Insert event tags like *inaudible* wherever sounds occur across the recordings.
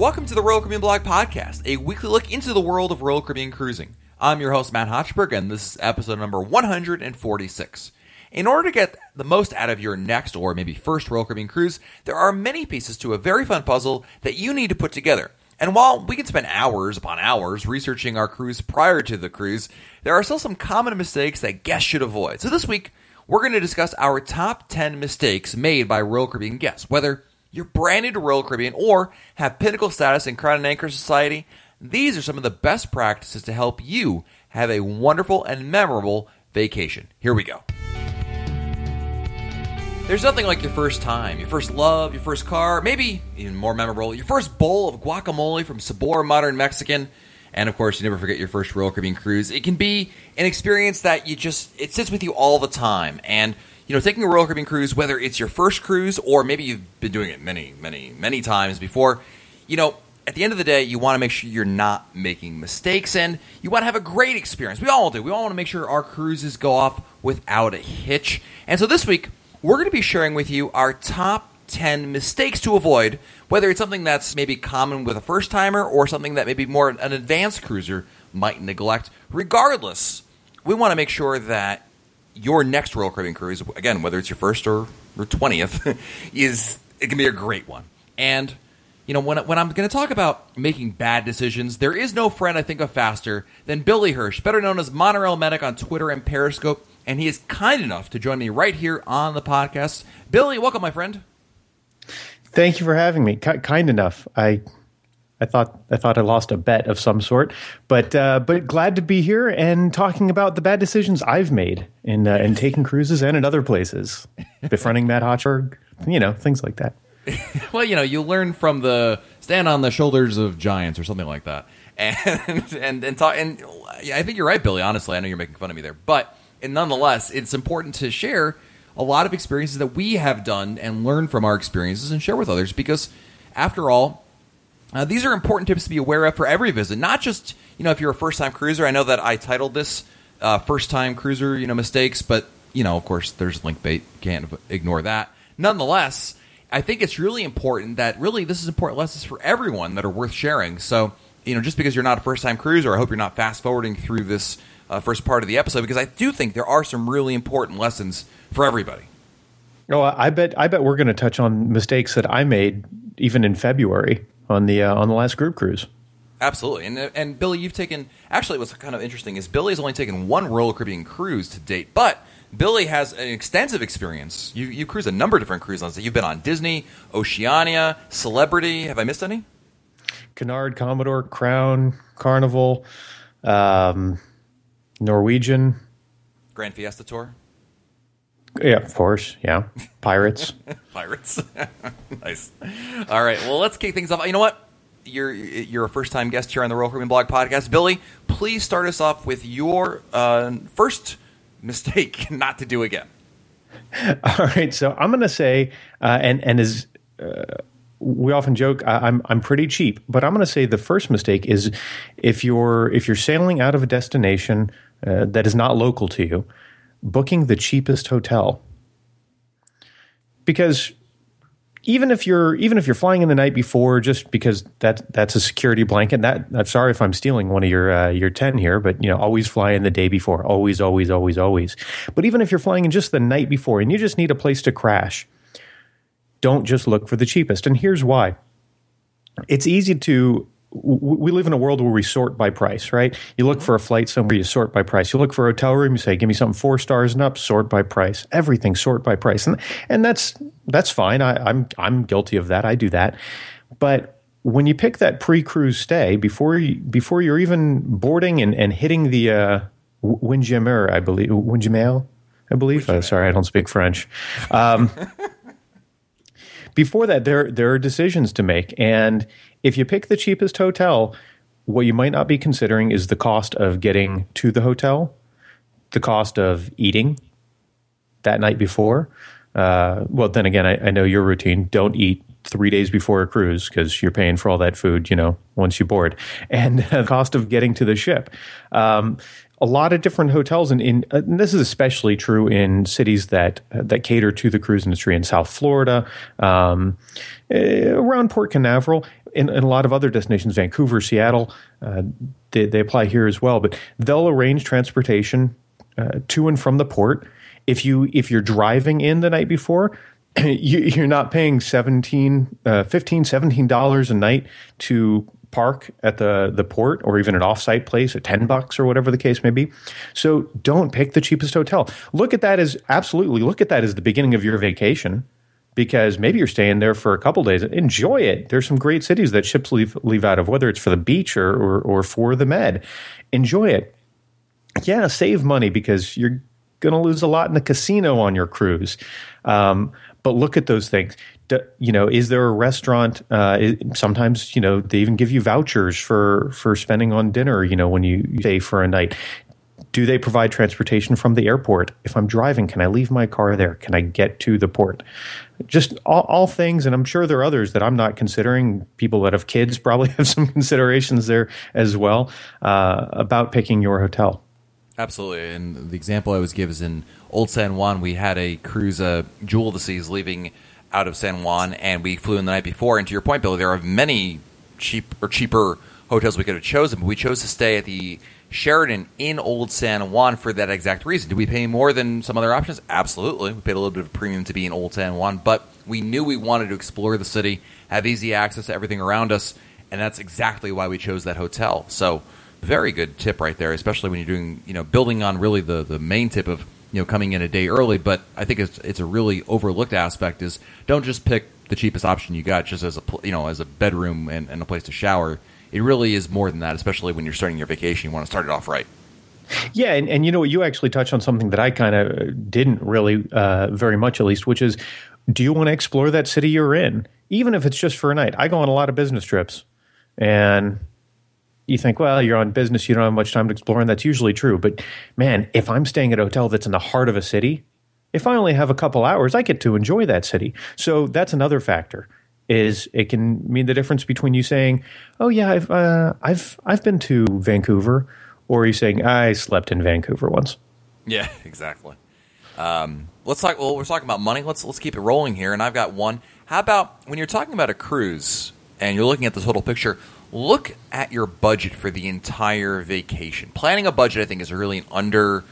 Welcome to the Royal Caribbean Blog Podcast, a weekly look into the world of Royal Caribbean cruising. I'm your host, Matt Hochberg, and this is episode number 146. In order to get the most out of your next or maybe first Royal Caribbean cruise, there are many pieces to a very fun puzzle that you need to put together. And while we can spend hours upon hours researching our cruise prior to the cruise, there are still some common mistakes that guests should avoid. So this week, we're going to discuss our top 10 mistakes made by Royal Caribbean guests, whether you're brand new to Royal Caribbean or have pinnacle status in Crown and Anchor Society. These are some of the best practices to help you have a wonderful and memorable vacation. Here we go. There's nothing like your first time, your first love, your first car, maybe even more memorable, your first bowl of guacamole from Sabor Modern Mexican. And of course, you never forget your first Royal Caribbean cruise. It can be an experience that you just, it sits with you all the time. And, you know, taking a Royal Caribbean cruise, whether it's your first cruise or maybe you've been doing it many, many, many times before, you know, at the end of the day, you want to make sure you're not making mistakes and you want to have a great experience. We all do. We all want to make sure our cruises go off without a hitch. And so this week, we're going to be sharing with you our top 10 mistakes to avoid, whether it's something that's maybe common with a first timer or something that maybe more an advanced cruiser might neglect. Regardless, we want to make sure that your next Royal Caribbean cruise, again, whether it's your first or, your 20th, *laughs* is it can be a great one. And you know, when, when I'm going to talk about making bad decisions, there is no friend I think of faster than Billy Hirsch, better known as Monorail Medic on Twitter and Periscope. And he is kind enough to join me right here on the podcast. Billy, welcome, my friend. Thank you for having me. K- kind enough. I I thought I thought I lost a bet of some sort, but uh, but glad to be here and talking about the bad decisions I've made in uh, in taking cruises and in other places, befriending Matt Hochberg, you know, things like that. *laughs* well, you know, you learn from the stand on the shoulders of giants or something like that, *laughs* and and and talk. And yeah, I think you're right, Billy. Honestly, I know you're making fun of me there, but and nonetheless, it's important to share a lot of experiences that we have done and learn from our experiences and share with others because, after all, uh, these are important tips to be aware of for every visit, not just you know if you're a first time cruiser. I know that I titled this uh, "First Time Cruiser," you know mistakes, but you know of course there's link bait. Can't ignore that. Nonetheless, I think it's really important that really this is important lessons for everyone that are worth sharing. So you know just because you're not a first time cruiser, I hope you're not fast forwarding through this uh, first part of the episode because I do think there are some really important lessons for everybody. Oh, I bet I bet we're going to touch on mistakes that I made even in February on the uh, on the last group cruise. Absolutely, and and Billy, you've taken actually what's kind of interesting is Billy has only taken one Royal Caribbean cruise to date, but Billy has an extensive experience. You you cruise a number of different cruise lines. You've been on Disney, Oceania, Celebrity. Have I missed any? Cunard, Commodore, Crown, Carnival, um, Norwegian, Gran Fiesta Tour. Yeah, of course. Yeah, pirates. *laughs* pirates. *laughs* nice. All right. Well, let's kick things off. You know what? You're you're a first time guest here on the Royal Caribbean Blog Podcast, Billy. Please start us off with your uh, first mistake *laughs* not to do again. All right. So I'm going to say, uh, and and as uh, we often joke, I, I'm I'm pretty cheap, but I'm going to say the first mistake is if you're if you're sailing out of a destination uh, that is not local to you booking the cheapest hotel. Because even if you're even if you're flying in the night before, just because that that's a security blanket. That I'm sorry if I'm stealing one of your uh, your ten here, but you know always fly in the day before. Always, always, always, always. But even if you're flying in just the night before and you just need a place to crash, don't just look for the cheapest. And here's why: it's easy to we live in a world where we sort by price, right? You look for a flight somewhere, you sort by price. You look for a hotel room, you say, "Give me something four stars and up." Sort by price. Everything sort by price, and and that's that's fine. I, I'm I'm guilty of that. I do that, but when you pick that pre-cruise stay before you, before you're even boarding and, and hitting the uh, Windjammer, I believe Windjammer, I believe. Uh, sorry, I don't speak French. Um, *laughs* before that, there there are decisions to make, and if you pick the cheapest hotel, what you might not be considering is the cost of getting to the hotel, the cost of eating that night before. Uh, well, then again, I, I know your routine. Don't eat three days before a cruise because you're paying for all that food, you know, once you board, *laughs* and the cost of getting to the ship. Um, a lot of different hotels, and, in, and this is especially true in cities that that cater to the cruise industry in South Florida, um, eh, around Port Canaveral. In, in a lot of other destinations, Vancouver, Seattle, uh, they, they apply here as well. But they'll arrange transportation uh, to and from the port. If you if you're driving in the night before, *clears throat* you, are not paying 17 uh, 15 17 dollars a night to park at the the port or even an offsite place at 10 bucks or whatever the case may be. So don't pick the cheapest hotel. Look at that as absolutely look at that as the beginning of your vacation because maybe you're staying there for a couple days. Enjoy it. There's some great cities that ships leave leave out of, whether it's for the beach or or, or for the med. Enjoy it. Yeah, save money because you're going to lose a lot in the casino on your cruise. Um, but look at those things. Do, you know, is there a restaurant? Uh, sometimes you know they even give you vouchers for for spending on dinner. You know, when you stay for a night. Do they provide transportation from the airport? If I'm driving, can I leave my car there? Can I get to the port? Just all, all things, and I'm sure there are others that I'm not considering. People that have kids probably *laughs* have some considerations there as well uh, about picking your hotel. Absolutely, and the example I always give is in Old San Juan. We had a cruise, uh, Jewel of the Seas, leaving out of San Juan, and we flew in the night before. And to your point, Billy, there are many cheap or cheaper hotels we could have chosen, but we chose to stay at the Sheraton in Old San Juan for that exact reason. Did we pay more than some other options? Absolutely. We paid a little bit of premium to be in Old San Juan, but we knew we wanted to explore the city, have easy access to everything around us, and that's exactly why we chose that hotel. So, very good tip right there, especially when you're doing, you know, building on really the, the main tip of you know coming in a day early. But I think it's it's a really overlooked aspect is don't just pick the cheapest option you got just as a you know as a bedroom and, and a place to shower. It really is more than that, especially when you're starting your vacation. You want to start it off right. Yeah, and, and you know you actually touched on something that I kind of didn't really uh, very much at least, which is do you want to explore that city you're in, even if it's just for a night? I go on a lot of business trips, and you think, well, you're on business, you don't have much time to explore, and that's usually true. But man, if I'm staying at a hotel that's in the heart of a city, if I only have a couple hours, I get to enjoy that city. So that's another factor. Is it can mean the difference between you saying, "Oh yeah, I've uh, I've I've been to Vancouver," or you saying, "I slept in Vancouver once." Yeah, *laughs* exactly. Um, let's talk. Well, we're talking about money. Let's let's keep it rolling here. And I've got one. How about when you're talking about a cruise and you're looking at the total picture? look at your budget for the entire vacation. Planning a budget, I think, is really an under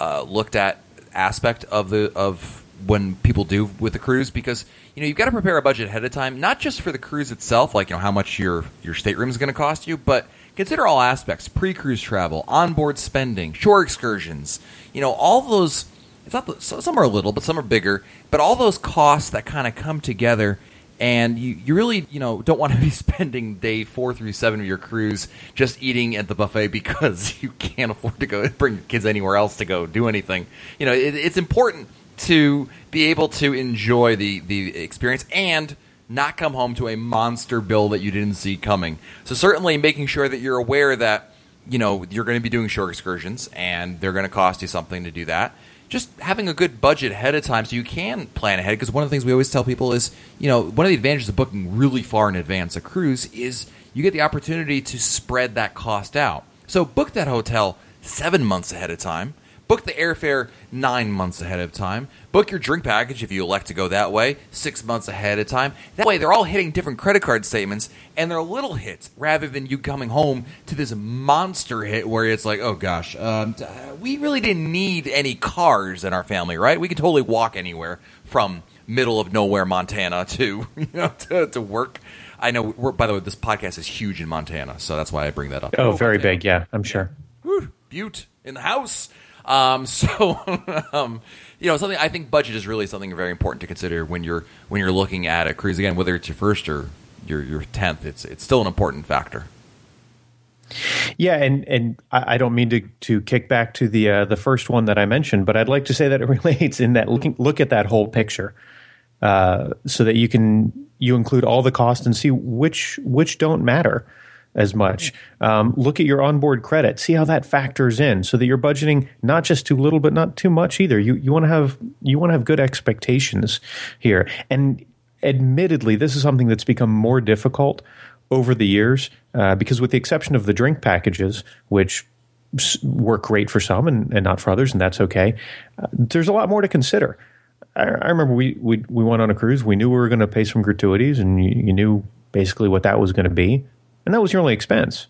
uh, looked at aspect of the of when people do with the cruise because you know you've got to prepare a budget ahead of time, not just for the cruise itself, like you know how much your your stateroom is going to cost you, but consider all aspects: pre-cruise travel, onboard spending, shore excursions. You know all those. It's not some are little, but some are bigger. But all those costs that kind of come together and you, you really you know don't want to *laughs* be spending day four through seven of your cruise just eating at the buffet because *laughs* you can't afford to go bring your kids anywhere else to go do anything you know it, it's important to be able to enjoy the the experience and not come home to a monster bill that you didn't see coming so certainly making sure that you're aware that you know you're going to be doing shore excursions and they're going to cost you something to do that just having a good budget ahead of time so you can plan ahead. Because one of the things we always tell people is, you know, one of the advantages of booking really far in advance a cruise is you get the opportunity to spread that cost out. So book that hotel seven months ahead of time Book the airfare nine months ahead of time. Book your drink package if you elect to go that way six months ahead of time. That way, they're all hitting different credit card statements and they're little hits rather than you coming home to this monster hit where it's like, oh gosh, um, we really didn't need any cars in our family, right? We could totally walk anywhere from middle of nowhere Montana *laughs* to you know to, to work. I know. by the way, this podcast is huge in Montana, so that's why I bring that up. Oh, very Montana. big. Yeah, I'm sure. Whew, Butte in the house. Um, *laughs* so, um, you know, something I think budget is really something very important to consider when you're when you're looking at a cruise. Again, whether it's your first or your your tenth, it's it's still an important factor. Yeah, and and I, I don't mean to to kick back to the uh, the first one that I mentioned, but I'd like to say that it *laughs* relates in that looking look at that whole picture, uh, so that you can you include all the costs and see which which don't matter as much. Um, look at your onboard credit, see how that factors in, so that you're budgeting not just too little, but not too much either. You you want to have you want to have good expectations here. And admittedly, this is something that's become more difficult over the years uh, because, with the exception of the drink packages, which work great for some and, and not for others, and that's okay. Uh, there's a lot more to consider. I, I remember we, we we went on a cruise. We knew we were going to pay some gratuities, and you, you knew basically what that was going to be, and that was your only expense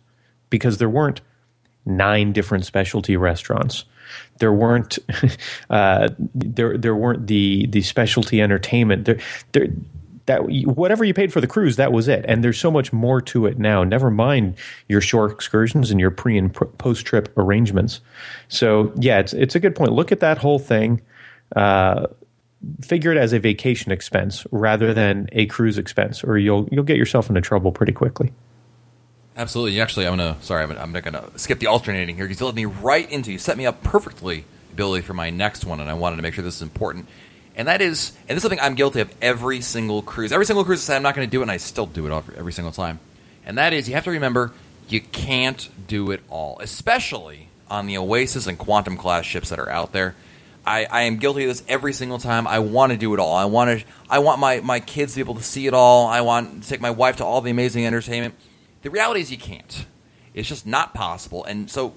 because there weren't nine different specialty restaurants. There weren't *laughs* uh, there there weren't the the specialty entertainment. There there that whatever you paid for the cruise, that was it. And there's so much more to it now. Never mind your shore excursions and your pre and post trip arrangements. So yeah, it's it's a good point. Look at that whole thing. Uh, figure it as a vacation expense rather than a cruise expense, or you'll you'll get yourself into trouble pretty quickly. Absolutely. Actually, I'm gonna. Sorry, I'm, I'm not gonna skip the alternating here because you led me right into. You set me up perfectly, Billy, for my next one, and I wanted to make sure this is important. And that is, and this is something I'm guilty of every single cruise. Every single cruise I say I'm not going to do it, and I still do it every single time. And that is, you have to remember, you can't do it all, especially on the Oasis and Quantum class ships that are out there. I, I am guilty of this every single time. I want to do it all. I want to. I want my, my kids to be able to see it all. I want to take my wife to all the amazing entertainment. The reality is, you can't. It's just not possible. And so,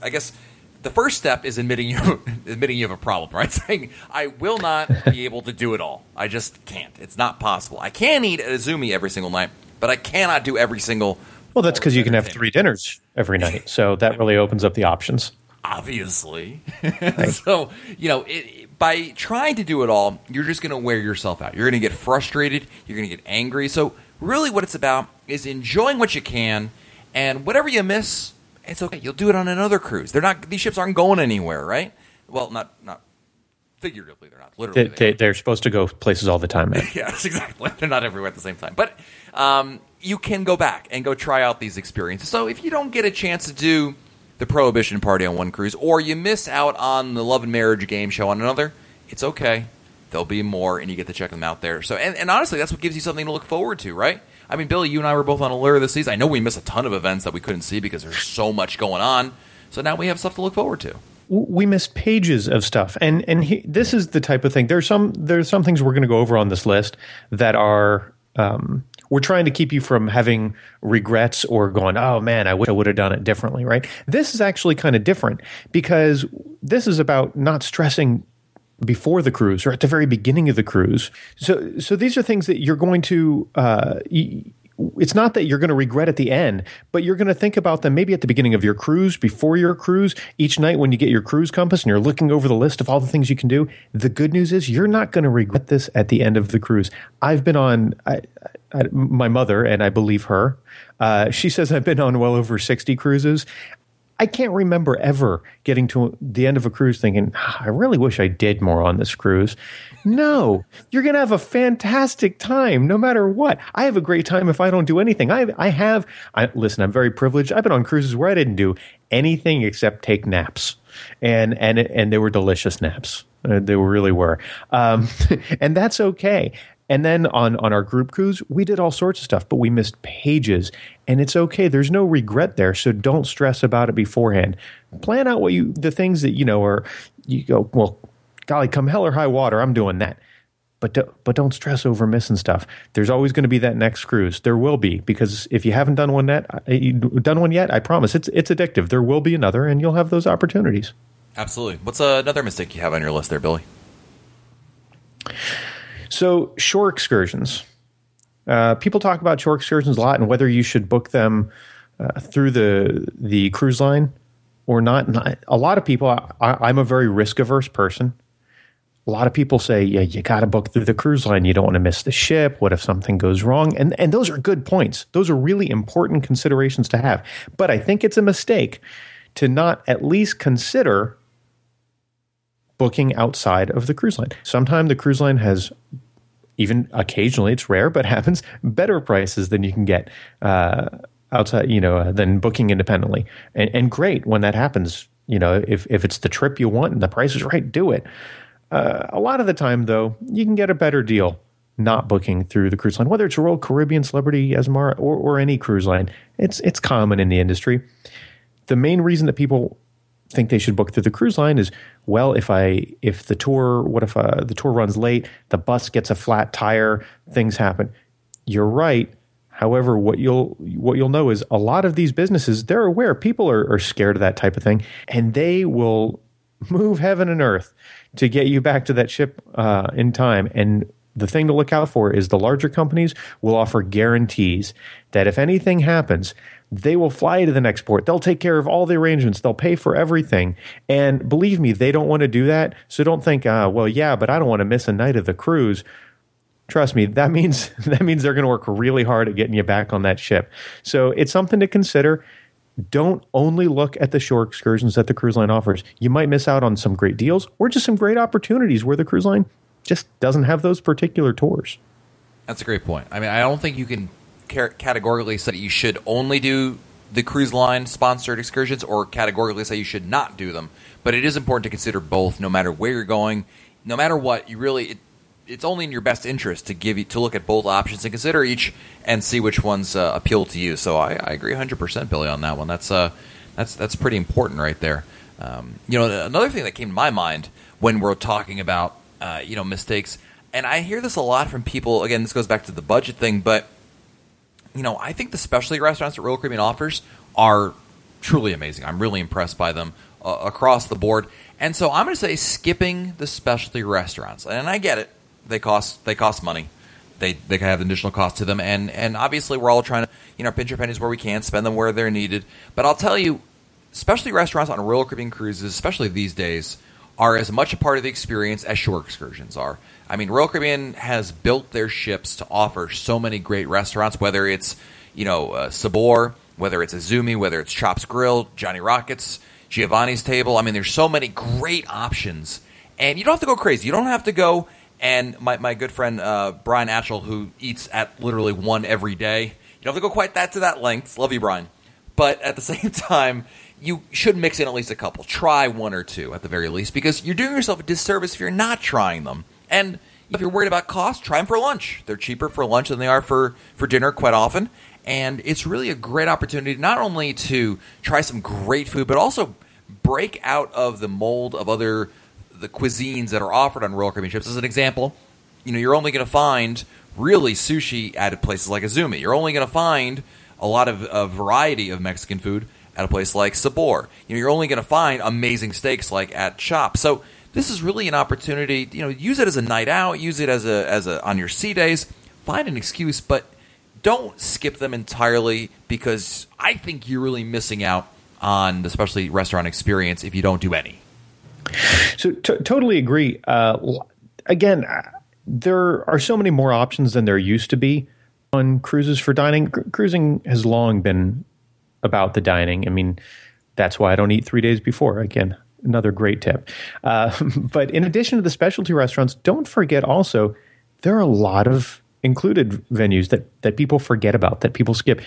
I guess the first step is admitting you *laughs* admitting you have a problem, right? *laughs* Saying I will not be able to do it all. I just can't. It's not possible. I can eat at Azumi every single night, but I cannot do every single. Well, that's because you can have three dinners every night, so that really opens up the options obviously. *laughs* so, you know, it, by trying to do it all, you're just going to wear yourself out. You're going to get frustrated. You're going to get angry. So, really, what it's about is enjoying what you can, and whatever you miss, it's okay. You'll do it on another cruise. They're not; these ships aren't going anywhere, right? Well, not not figuratively. They're not literally. They, they, are supposed to go places all the time, man. *laughs* yes, exactly. They're not everywhere at the same time, but um, you can go back and go try out these experiences. So, if you don't get a chance to do the Prohibition Party on one cruise, or you miss out on the Love and Marriage game show on another, it's okay. There'll be more, and you get to check them out there. So, and, and honestly, that's what gives you something to look forward to, right? I mean, Billy, you and I were both on Allure this season. I know we missed a ton of events that we couldn't see because there's so much going on. So now we have stuff to look forward to. We missed pages of stuff, and and he, this is the type of thing. There's some there's some things we're going to go over on this list that are um, we're trying to keep you from having regrets or going, oh man, I wish I would have done it differently, right? This is actually kind of different because this is about not stressing before the cruise or at the very beginning of the cruise. So, so these are things that you're going to. Uh, it's not that you're going to regret at the end, but you're going to think about them maybe at the beginning of your cruise, before your cruise, each night when you get your cruise compass and you're looking over the list of all the things you can do. The good news is you're not going to regret this at the end of the cruise. I've been on I, I, my mother, and I believe her. Uh, she says I've been on well over 60 cruises. I can't remember ever getting to the end of a cruise thinking, ah, I really wish I did more on this cruise. No, you're going to have a fantastic time no matter what. I have a great time if I don't do anything. I, I have, I, listen, I'm very privileged. I've been on cruises where I didn't do anything except take naps. And, and, and they were delicious naps. Uh, they really were. Um, *laughs* and that's okay. And then on, on our group cruise, we did all sorts of stuff, but we missed pages. And it's okay. There's no regret there. So don't stress about it beforehand. Plan out what you, the things that, you know, are, you go, well, golly, come hell or high water, I'm doing that. But, do, but don't stress over missing stuff. There's always going to be that next cruise. There will be because if you haven't done one yet, done one yet, I promise it's it's addictive. There will be another, and you'll have those opportunities. Absolutely. What's uh, another mistake you have on your list there, Billy? So shore excursions. Uh, people talk about shore excursions a lot and whether you should book them uh, through the the cruise line or not. a lot of people, I, am a very risk averse person. A lot of people say, yeah, you got to book through the cruise line. You don't want to miss the ship. What if something goes wrong? And and those are good points. Those are really important considerations to have. But I think it's a mistake to not at least consider booking outside of the cruise line. Sometimes the cruise line has even occasionally it's rare but *laughs* happens better prices than you can get uh, outside you know uh, than booking independently. And, and, great when that happens you know if, if it's the trip you want and the price is right do it. Uh, a lot of the time though you can get a better deal not booking through the cruise line whether it's royal caribbean celebrity Azamara or, or any cruise line. It's it's common in the industry. The main reason that people think they should book through the cruise line is well if i if the tour what if uh, the tour runs late the bus gets a flat tire things happen. You're right. However what you'll what you'll know is a lot of these businesses they're aware people are, are scared of that type of thing and they will move heaven and earth to get you back to that ship uh, in time. And the thing to look out for is the larger companies will offer guarantees that if anything happens, they will fly to the next port. They'll take care of all the arrangements. They'll pay for everything. And believe me, they don't want to do that. So don't think, uh, well, yeah, but I don't want to miss a night of the cruise. Trust me, that *laughs* means that means they're going to work really hard at getting you back on that ship. So it's something to consider. Don't only look at the shore excursions that the cruise line offers. You might miss out on some great deals or just some great opportunities where the cruise line just doesn't have those particular tours. That's a great point. I mean, I don't think you can categorically say that you should only do the cruise line sponsored excursions or categorically say you should not do them. But it is important to consider both, no matter where you're going, no matter what. You really, it, it's only in your best interest to give you to look at both options and consider each and see which ones uh, appeal to you. So I, I, agree 100 percent, Billy, on that one. That's uh, that's that's pretty important right there. Um, you know, another thing that came to my mind when we're talking about uh, you know mistakes, and I hear this a lot from people. Again, this goes back to the budget thing, but you know, I think the specialty restaurants that Royal Caribbean offers are truly amazing. I'm really impressed by them uh, across the board. And so I'm going to say skipping the specialty restaurants. And I get it; they cost they cost money. They they have additional cost to them, and and obviously we're all trying to you know pinch our pennies where we can, spend them where they're needed. But I'll tell you, specialty restaurants on Royal Caribbean cruises, especially these days, are as much a part of the experience as shore excursions are. I mean, Royal Caribbean has built their ships to offer so many great restaurants, whether it's, you know, uh, Sabor, whether it's Azumi, whether it's Chops Grille, Johnny Rockets, Giovanni's Table. I mean, there's so many great options. And you don't have to go crazy. You don't have to go. And my, my good friend uh, Brian Atchell, who eats at literally one every day, you don't have to go quite that to that length. Love you, Brian. But at the *laughs* same time, you should mix in at least a couple. Try one or two at the very least, because you're doing yourself a disservice if you're not trying them. And if you're worried about cost, try them for lunch. They're cheaper for lunch than they are for, for dinner quite often. And it's really a great opportunity not only to try some great food, but also break out of the mold of other the cuisines that are offered on Royal Caribbean ships. As an example, you know, you're only going to find really sushi at places like Azumi. You're only going to find a lot of a variety of Mexican food at a place like Sabor. You know, you're only going to find amazing steaks like at Chop. So this is really an opportunity. You know, use it as a night out. Use it as a as a on your sea days. Find an excuse, but don't skip them entirely because I think you're really missing out on the specialty restaurant experience if you don't do any. So t- totally agree. Uh, again, there are so many more options than there used to be on cruises for dining. C- cruising has long been about the dining. I mean, that's why I don't eat three days before. Again, another great tip. Uh, *laughs* but in addition to the specialty restaurants, don't forget also there are a lot of included venues that that people forget about that people skip.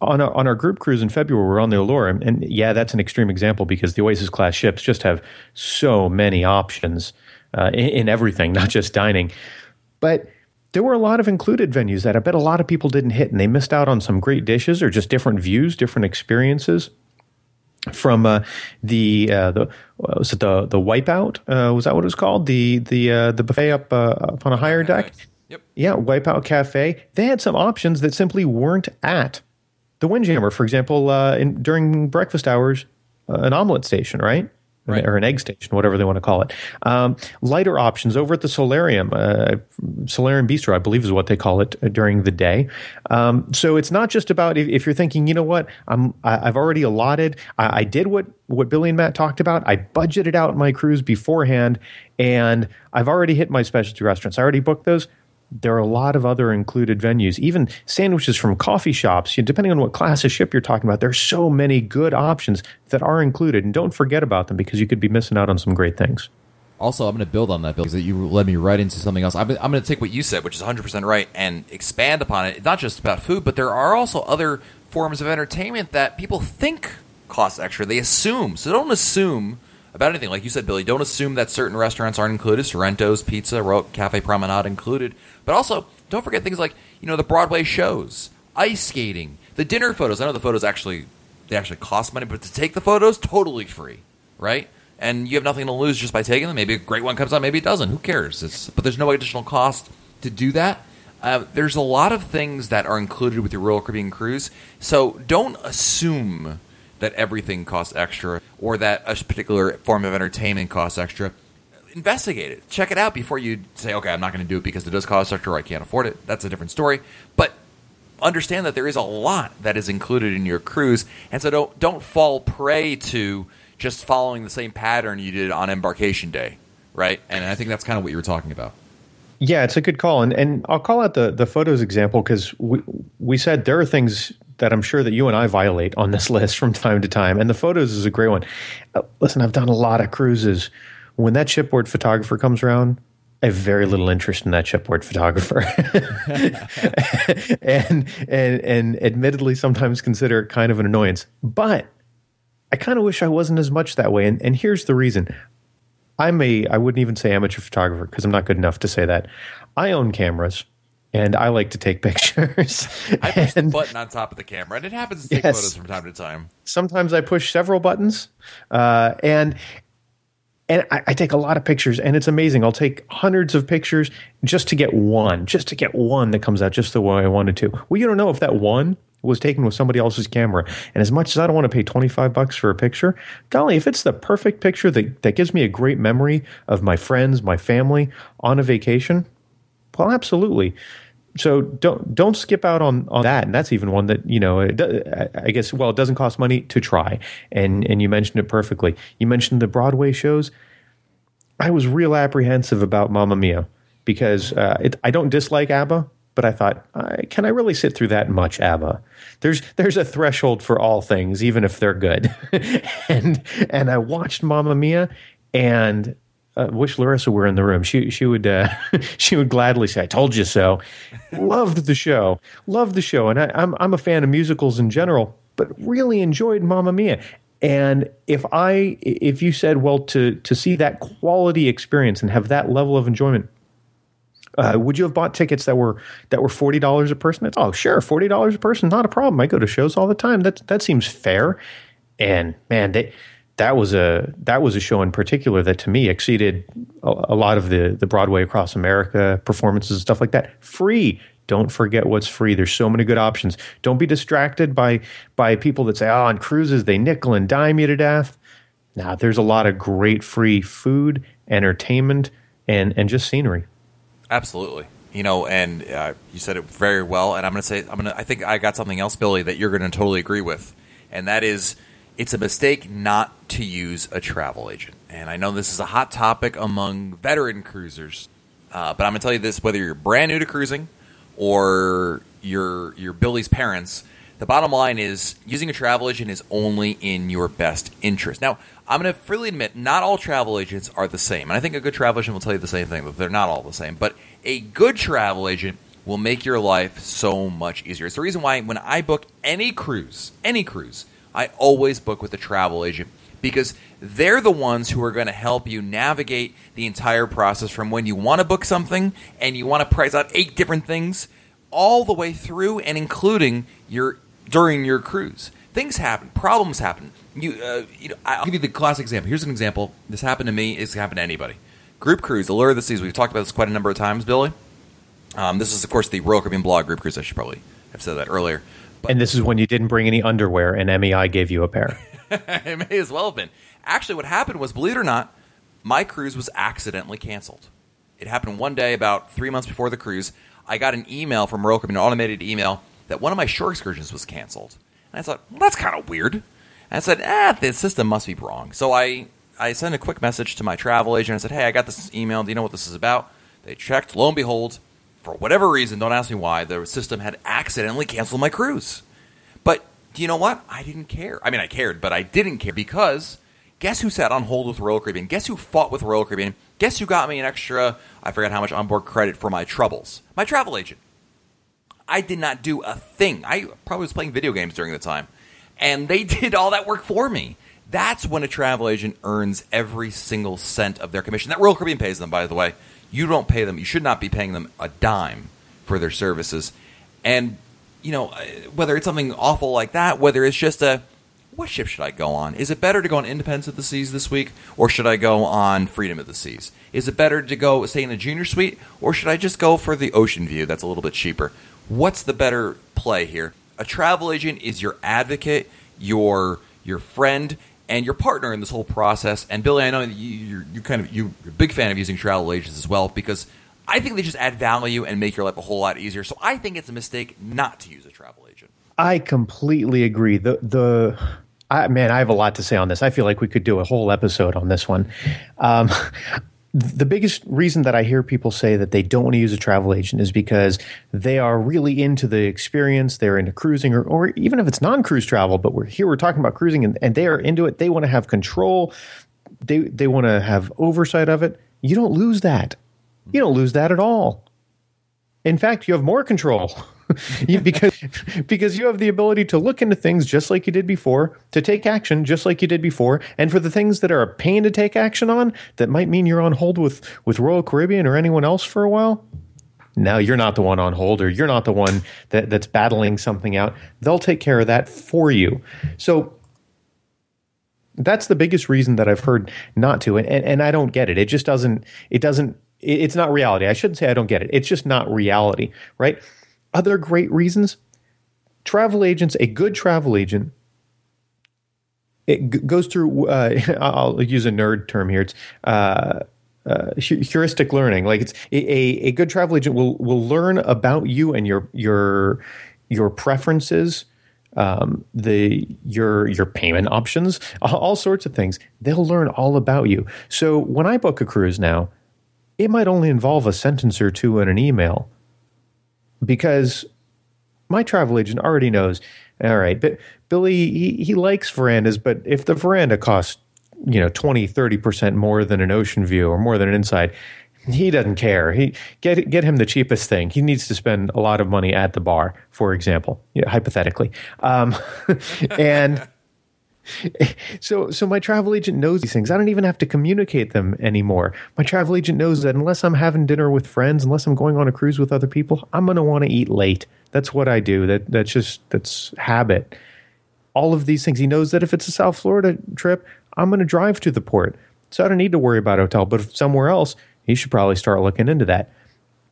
On our, on our group cruise in February, we're on the Allure, and, yeah, that's an extreme example because the Oasis class ships just have so many options uh, in, in everything, *laughs* not just dining. But there were a lot of included venues that I bet a lot of people didn't hit, and they missed out on some great dishes or just different views, different experiences from uh, the uh, the was it the the wipeout uh, was that what it was called? The the uh, the buffet up uh, up on a higher deck? Yep. Yeah wipeout cafe. They had some options that simply weren't at the windjammer. For example uh, in, during breakfast hours an omelet station right right. or an egg station, whatever they want to call it. Um, lighter options over at the Solarium, uh, Solarium Bistro, I believe is what they call it uh, during the day. Um, so it's not just about if, if, you're thinking, you know what, I'm, I, have already allotted, I, I, did what, what Billy and Matt talked about. I budgeted out my cruise beforehand, and I've already hit my specialty restaurants. I already booked those there are a lot of other included venues, even sandwiches from coffee shops. Depending on what class of ship you're talking about, there's so many good options that are included, and don't forget about them because you could be missing out on some great things. Also, I'm going to build on that, Bill, because you led me right into something else. I'm, I'm going to take what you said, which is 100% right, and expand upon it. Not just about food, but there are also other forms of entertainment that people think cost extra. They assume. So don't assume about anything. Like you said, Billy, don't assume that certain restaurants aren't included. Sorrento's, Pizza, Royal Cafe Promenade included. But also, don't forget things like you know the Broadway shows, ice skating, the dinner photos. I know the photos actually they actually cost money, but to take the photos, totally free, right? And you have nothing to lose just by taking them. Maybe a great one comes out, maybe it doesn't. Who cares? It's, but there's no additional cost to do that. Uh, there's a lot of things that are included with your Royal Caribbean cruise, so don't assume that everything costs extra or that a particular form of entertainment costs extra. investigate it, check it out before you say, okay, I'm not going to do it because it does cost extra or I can't afford it. That's a different story. But understand that there is a lot that is included in your cruise, and so don't don't fall prey to just following the same pattern you did on embarkation day, right? And I think that's kind of what you were talking about. Yeah, it's a good call, and and I'll call out the the photos example because we we said there are things that I'm sure that you and I violate on this *laughs* list from time to time, and the photos is a great one. Uh, listen, I've done a lot of cruises. When that shipboard photographer comes around, I have very little interest in that shipboard photographer, *laughs* and and and admittedly, sometimes consider it kind of an annoyance. But I kind of wish I wasn't as much that way. And and here's the reason: I'm a I wouldn't even say amateur photographer because I'm not good enough to say that. I own cameras and I like to take *laughs* pictures. I push and, the button on top of the camera, and it happens to take yes, photos from time to time. Sometimes I push several buttons, uh, and and I, I, take a lot of pictures, and it's amazing. I'll take hundreds of pictures just to get one, just to get one that comes out just the way I wanted to. Well, you don't know if that one was taken with somebody else's camera. And as much as I don't want to pay 25 bucks for a picture, golly, if it's the perfect picture that, that gives me a great memory of my friends, my family on a vacation, well, absolutely. So don't don't skip out on, on that, and that's even one that you know. I guess well, it doesn't cost money to try, and and you mentioned it perfectly. You mentioned the Broadway shows. I was real apprehensive about Mamma Mia because uh, it, I don't dislike ABBA, but I thought, can I really sit through that much ABBA? There's there's a threshold for all things, even if they're good. *laughs* and and I watched Mamma Mia, and uh, wish Larissa were in the room. She she would uh, *laughs* she would gladly say, "I told you so." Loved the show, loved the show, and I, I'm I'm a fan of musicals in general, but really enjoyed Mamma Mia. And if I if you said, well, to to see that quality experience and have that level of enjoyment, uh, would you have bought tickets that were that were forty dollars a person? It's, oh, sure, forty dollars a person, not a problem. I go to shows all the time. That that seems fair. And man, they, that was a that was a show in particular that to me exceeded a, a lot of the the Broadway across America performances and stuff like that. Free. Don't forget what's free. There's so many good options. Don't be distracted by by people that say, "Oh, on cruises they nickel and dime you to death." Now, there's a lot of great free food, entertainment, and and just scenery. Absolutely. You know, and uh, you said it very well. And I'm going to say, I'm going to. I think I got something else, Billy, that you're going to totally agree with, and that is, it's a mistake not to use a travel agent. And I know this is a hot topic among veteran cruisers, uh, but I'm going to tell you this: whether you're brand new to cruising or you're you're Billy's parents, the bottom line is using a travel agent is only in your best interest. Now, I'm going to freely admit, not all travel agents are the same. And I think a good travel agent will tell you the same thing, but they're not all the same. But a good travel agent will make your life so much easier. It's the reason why when I book any cruise, any cruise, I always book with a travel agent because they're the ones who are going to help you navigate the entire process from when you want to book something and you want to price out eight different things all the way through and including your during your cruise. Things happen, problems happen you, uh, you know, I'll give you the classic example. Here's an example. This happened to me. It's happened to anybody. Group cruise, Allure of the Seas. We've talked about this quite a number of times, Billy. Um, this is, of course, the Royal Caribbean blog group cruise. I should probably have said that earlier. But, and this is when you didn't bring any underwear, and MEI gave you a pair. *laughs* it may as well have been. Actually, what happened was, believe it or not, my cruise was accidentally canceled. It happened one day about three months before the cruise. I got an email from Royal Caribbean, an automated email, that one of my shore excursions was canceled. And I thought, well, that's kind of weird. I said, ah, the system must be wrong. So I, I sent a quick message to my travel agent. I said, hey, I got this email. Do you know what this is about? They checked. Lo and behold, for whatever reason, don't ask me why, the system had accidentally canceled my cruise. But do you know what? I didn't care. I mean, I cared, but I didn't care because guess who sat on hold with Royal Caribbean? Guess who fought with Royal Caribbean? Guess who got me an extra, I forgot how much onboard credit for my troubles? My travel agent. I did not do a thing. I probably was playing video games during the time and they *laughs* did all that work for me. That's when a travel agent earns every single cent of their commission. That Royal Caribbean pays them, by the way. You don't pay them. You should not be paying them a dime for their services. And you know, uh, whether it's something awful like that, whether it's just a what ship should I go on? Is it better to go on Independence of the Seas this week, or should I go on Freedom of the Seas? Is it better to go stay in the junior suite, or should I just go for the ocean view that's a little bit cheaper? What's the better play here? a travel agent is your advocate, your your friend, and your partner in this whole process. And Billy, I know you, you're you kind of you're a big fan of using travel agents as well because I think they just add value and make your life a whole lot easier. So I think it's a mistake not to use a travel agent. I completely agree. The the I, man, I have a lot to say on this. I feel like we could do a whole episode on this one. Um, the biggest reason that I hear people say that they don't want to use a travel agent is because they are really into the experience. They're into cruising, or, or even if it's non-cruise travel, but we're here, we're talking about cruising, and, and they are into it. They want to have control. They they want to have oversight of it. You don't lose that. You don't lose that at all. In fact, you have more control. *laughs* *laughs* because because you have the ability to look into things just like you did before, to take action just like you did before, and for the things that are a pain to take action on, that might mean you're on hold with with Royal Caribbean or anyone else for a while. Now you're not the one on hold, or you're not the one that, that's battling something out. They'll take care of that for you. So that's the biggest reason that I've heard not to, and, and I don't get it. It just doesn't. It doesn't. It's not reality. I shouldn't say I don't get it. It's just not reality, right? Other great reasons travel agents, a good travel agent, it g- goes through, uh, *laughs* I'll use a nerd term here. It's, uh, uh, heuristic learning. Like it's a, a good travel agent will will learn about you and your your your preferences, um, the your your payment options, all, all sorts of things. They'll learn all about you. So when I book a cruise now, it might only involve a sentence or two in an email, because my travel agent already knows. All right, but Billy he, he likes verandas, but if the veranda costs you know 20 30% more than an ocean view or more than an inside he doesn't care. He get get him the cheapest thing. He needs to spend a lot of money at the bar for example hypothetically. Um, *laughs* and *laughs* so so my travel agent knows these things. I don't even have to communicate them anymore. My travel agent knows that unless I'm having dinner with friends, unless I'm going on a cruise with other people, I'm going to want to eat late. That's what I do. That that's just that's habit. All of these things. He knows that if it's a South Florida trip, I'm going to drive to the port. So I don't need to worry about a hotel, but if somewhere else, he should probably start looking into that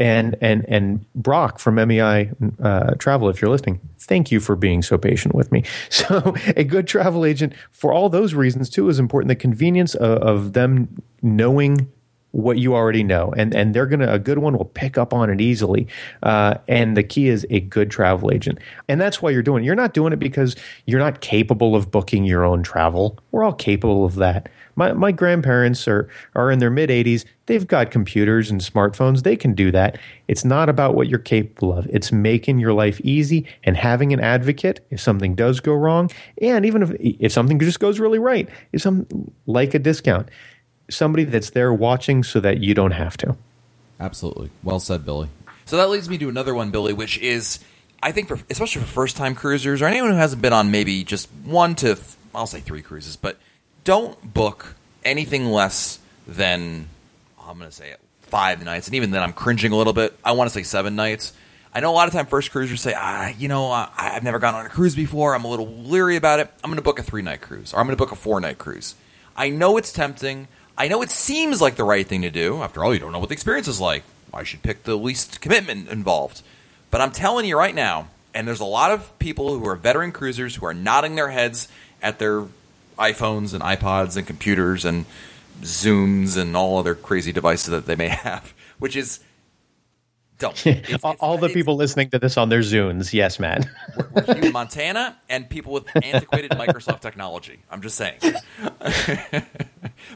and and and Brock from MEI uh, Travel, if you're listening, thank you for being so patient with me. *laughs* So, a good travel agent for all those reasons too is important. The convenience of, of them knowing what you already know, and and they're gonna a good one will pick up on it easily. Uh, and the key is a good travel agent, and that's why you're doing. it. You're not doing it because you're not capable of booking your own travel. We're all capable of that. My my grandparents are are in their mid 80s. They've got computers and smartphones. They can do that. It's not about what you're capable of. It's making your life easy and having an advocate if something does go wrong, and even if if something just goes really right, if some like a discount, somebody that's there watching so that you don't have to. Absolutely. Well said, Billy. So that leads me to another one, Billy, which is I think for especially for first time cruisers or anyone who hasn't been on maybe just one to I'll say three cruises, but don't book anything less than I'm going to say it, five nights, and even then I'm cringing a little bit. I want to say seven nights. I know a lot of time first cruisers say, ah, you know, uh, I've never gone on a cruise before. I'm a little leery about it. I'm going to book a three night cruise, or I'm going to book a four night cruise. I know it's tempting. I know it seems like the right thing to do. After all, you don't know what the experience is like. I should pick the least commitment involved. But I'm telling you right now, and there's a lot of people who are veteran cruisers who are nodding their heads at their iPhones and iPods and computers and Zunes and all other crazy devices that they may *laughs* have, which is don't. *laughs* It's, it's, all the people listening to this on their Zunes, yes, man. *laughs* we're, we're in Montana and people with antiquated Microsoft technology. I'm just saying.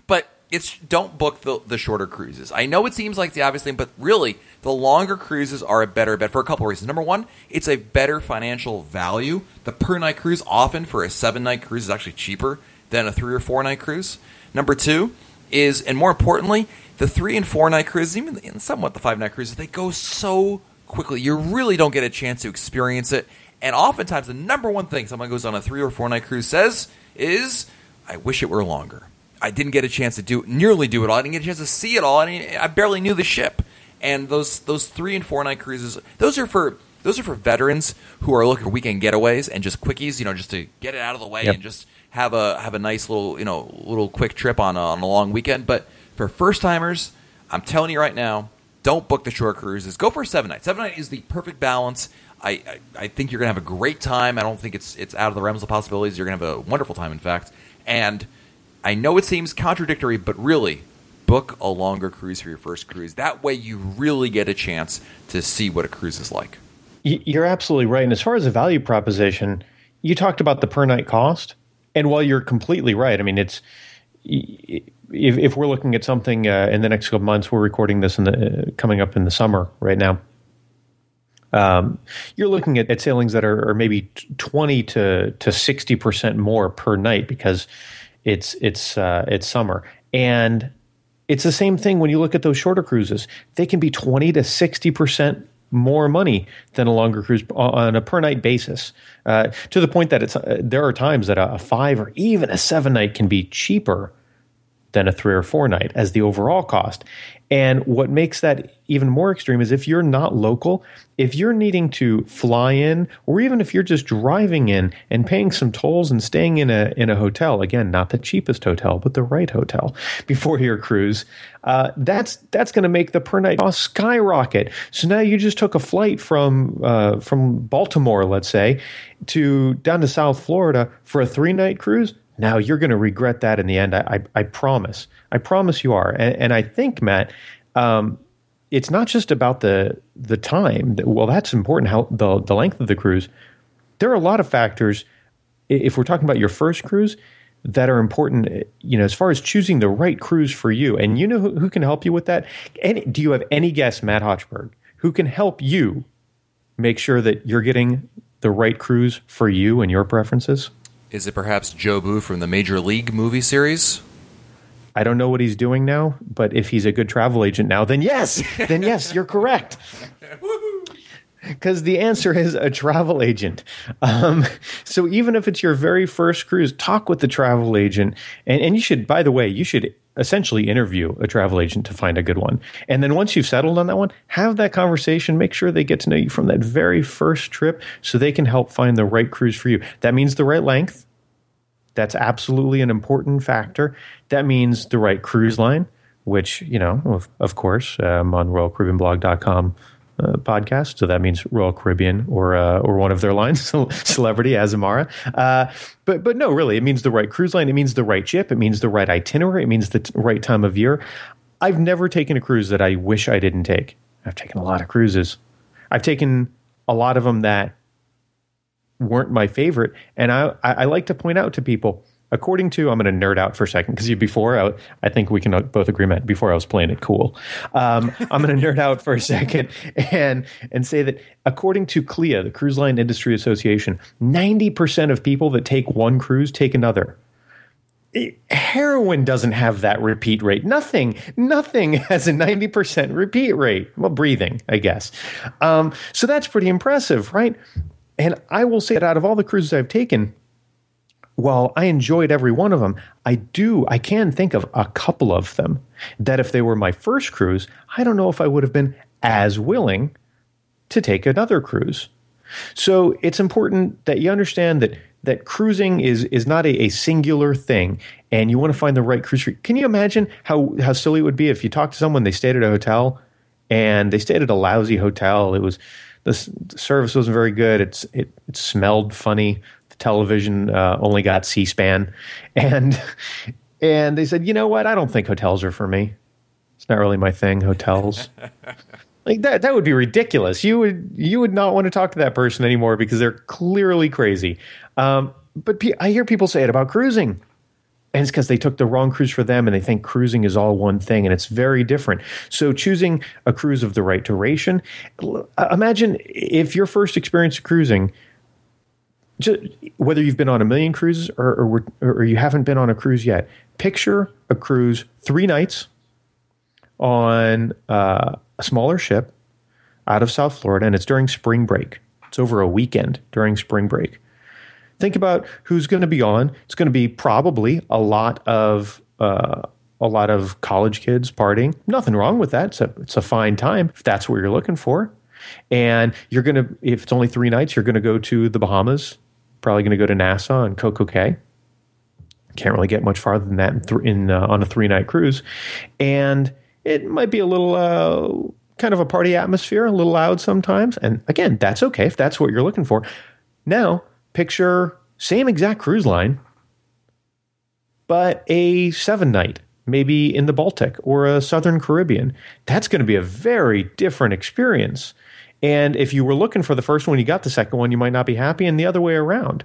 but it's don't book the, the shorter cruises. I know it seems like the obvious thing, but really the longer cruises are a better bet for a couple reasons. Number one, it's a better financial value. The per night cruise often for a seven night cruise is actually cheaper than a three or four night cruise. Number two is, and more importantly, the three and four night cruises, even somewhat the five night cruises, they go so quickly. You really don't get a chance to experience it. And oftentimes, the number one thing someone goes on a three or four night cruise says is, "I wish it were longer." I didn't get a chance to do nearly do it all. I didn't get a chance to see it all. I, I barely knew the ship. And those those three and four night cruises, those are for those are for veterans who are looking for weekend getaways and just quickies, you know, just to get it out of the way yep. and just have a have a nice little you know little quick trip on a, on a long weekend. But for first timers, I'm telling you right now, don't book the short cruises. Go for a seven night. Seven night is the perfect balance. I, I, I think you're gonna have a great time. I don't think it's it's out of the realms of possibilities. You're gonna have a wonderful time, in fact And I know it seems contradictory, but really, book a longer cruise for your first cruise. That way, you really get a chance to see what a cruise is like. You're absolutely right. And as far as the value proposition, you talked about the per night cost. And while you're completely right, I mean, it's if, if we're looking at something uh, in the next couple months, we're recording this in the uh, coming up in the summer right now. Um, you're looking at, at sailings that are, are maybe 20 to to 60 percent more per night because it's it's uh, it's summer and it's the same thing when you look at those shorter cruises. They can be 20 to 60 percent more money than a longer cruise on a per night basis. Uh, to the point that it's uh, there are times that a, a five or even a seven night can be cheaper than a three or four night as the overall cost. And what makes that even more extreme is if you're not local, if you're needing to fly in, or even if you're just driving in and paying some tolls and staying in a in a hotel, again, not the cheapest hotel, but the right hotel *laughs* before your cruise, uh, that's that's going to make the per night cost skyrocket. So now you just took a flight from uh, from Baltimore, let's say, to down to South Florida for a three night cruise now you're going to regret that in the end. I, I, I promise. I promise you are. And, and I think Matt, um, it's not just about the the time. Well, that's important. How the the length of the cruise. There are a lot of factors. If we're talking about your first cruise, that are important. You know, as far as choosing the right cruise for you, and you know who, who can help you with that. Any, do you have any guess, Matt Hochberg, who can help you make sure that you're getting the right cruise for you and your preferences? Is it perhaps Jobu from the Major League movie series? I don't know what he's doing now, but if he's a good travel agent now, then yes, then yes, you're correct. Because the answer is a travel agent. Um, so even if it's your very first cruise, talk with the travel agent. And, and you should, by the way, you should essentially interview a travel agent to find a good one. And then once you've settled on that one, have that conversation. Make sure they get to know you from that very first trip so they can help find the right cruise for you. That means the right length. That's absolutely an important factor. That means the right cruise line, which, you know, of, of course, um, on RoyalCaribbeanBlog.com uh, podcast. So that means Royal Caribbean or uh, or one of their lines, *laughs* Celebrity, Azamara. Uh, but but no, really, it means the right cruise line. It means the right ship. It means the right itinerary. It means the t- right time of year. I've never taken a cruise that I wish I didn't take. I've taken a lot of cruises. I've taken a lot of them that weren't my favorite, and I I, I like to point out to people according to I'm going to nerd out for a second because before I, I, think we can both agree Matt, before I was playing it cool. Um, *laughs* I'm going to nerd out for a second and and say that according to CLIA, the Cruise Line Industry Association, 90% of people that take one cruise take another. Heroin doesn't have that repeat rate. Nothing, nothing *laughs* has a 90% repeat rate. Well, breathing, I guess. Um, so that's pretty impressive, right? And I will say that out of all the cruises I've taken, while I enjoyed every one of them, I do, I can think of a couple of them that if they were my first cruise, I don't know if I would have been as willing to take another cruise. So it's important that you understand that that cruising is is not a, a singular thing and you want to find the right cruise. Can you imagine how, how silly it would be if you talked to someone, they stayed at a hotel and they stayed at a lousy hotel. It was the service wasn't very good. It's it, it smelled funny television uh, only got C-SPAN, *laughs* and and they said, you know what? I don't think hotels are for me. It's not really my thing. Hotels. *laughs* like that that would be ridiculous. You would you would not want to talk to that person anymore because they're clearly crazy. Um, but I hear people say it about cruising. And it's because they took the wrong cruise for them and they think cruising is all one thing and it's very different. So, choosing a cruise of the right duration, imagine if your first experience of cruising just, whether you've been on a million cruises or, or, or you haven't been on a cruise yet, picture a cruise three nights on uh, a smaller ship out of South Florida, and it's during spring break. It's over a weekend during spring break. Think about who's going to be on. It's going to be probably a lot of uh, a lot of college kids partying. Nothing wrong with that. It's a, it's a fine time if that's what you're looking for. And you're going to, if it's only three nights, you're going to go to the Bahamas Probably going to go to Nassau and Coco Cay. Can't really get much farther than that in, th- in uh, on a three night cruise, and it might be a little uh, kind of a party atmosphere, a little loud sometimes. And again, that's okay if that's what you're looking for. Now, picture same exact cruise line, but a seven night, maybe in the Baltic or a Southern Caribbean. That's going to be a very different experience. And if you were looking for the first one, you got the second one, you might not be happy, and the other way around.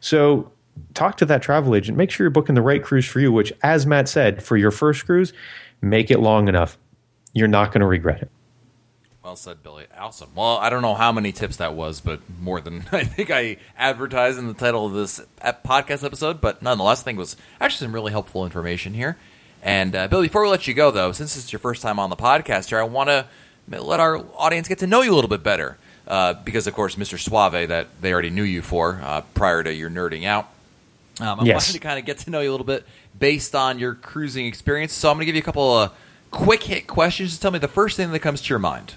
So talk to that travel agent. Make sure you're booking the right cruise for you, which, as Matt said, for your first cruise, make it long enough. You're not going to regret it. Well said, Billy. Awesome. Well, I don't know how many tips that was, but more than *laughs* I think I advertised in the title of this podcast episode. But nonetheless, I think it was actually some really helpful information here. And uh, Billy, before we let you go, though, since it's your first time on the podcast here, I want to let our audience get to know you a little bit better. Uh, because, of course, Mr. Suave, that they already knew you for uh, prior to your nerding out. Um, I Yes. wanted to kind of get to know you a little bit based on your cruising experience. So I'm going to give you a couple of quick hit questions. Just tell me the first thing that comes to your mind.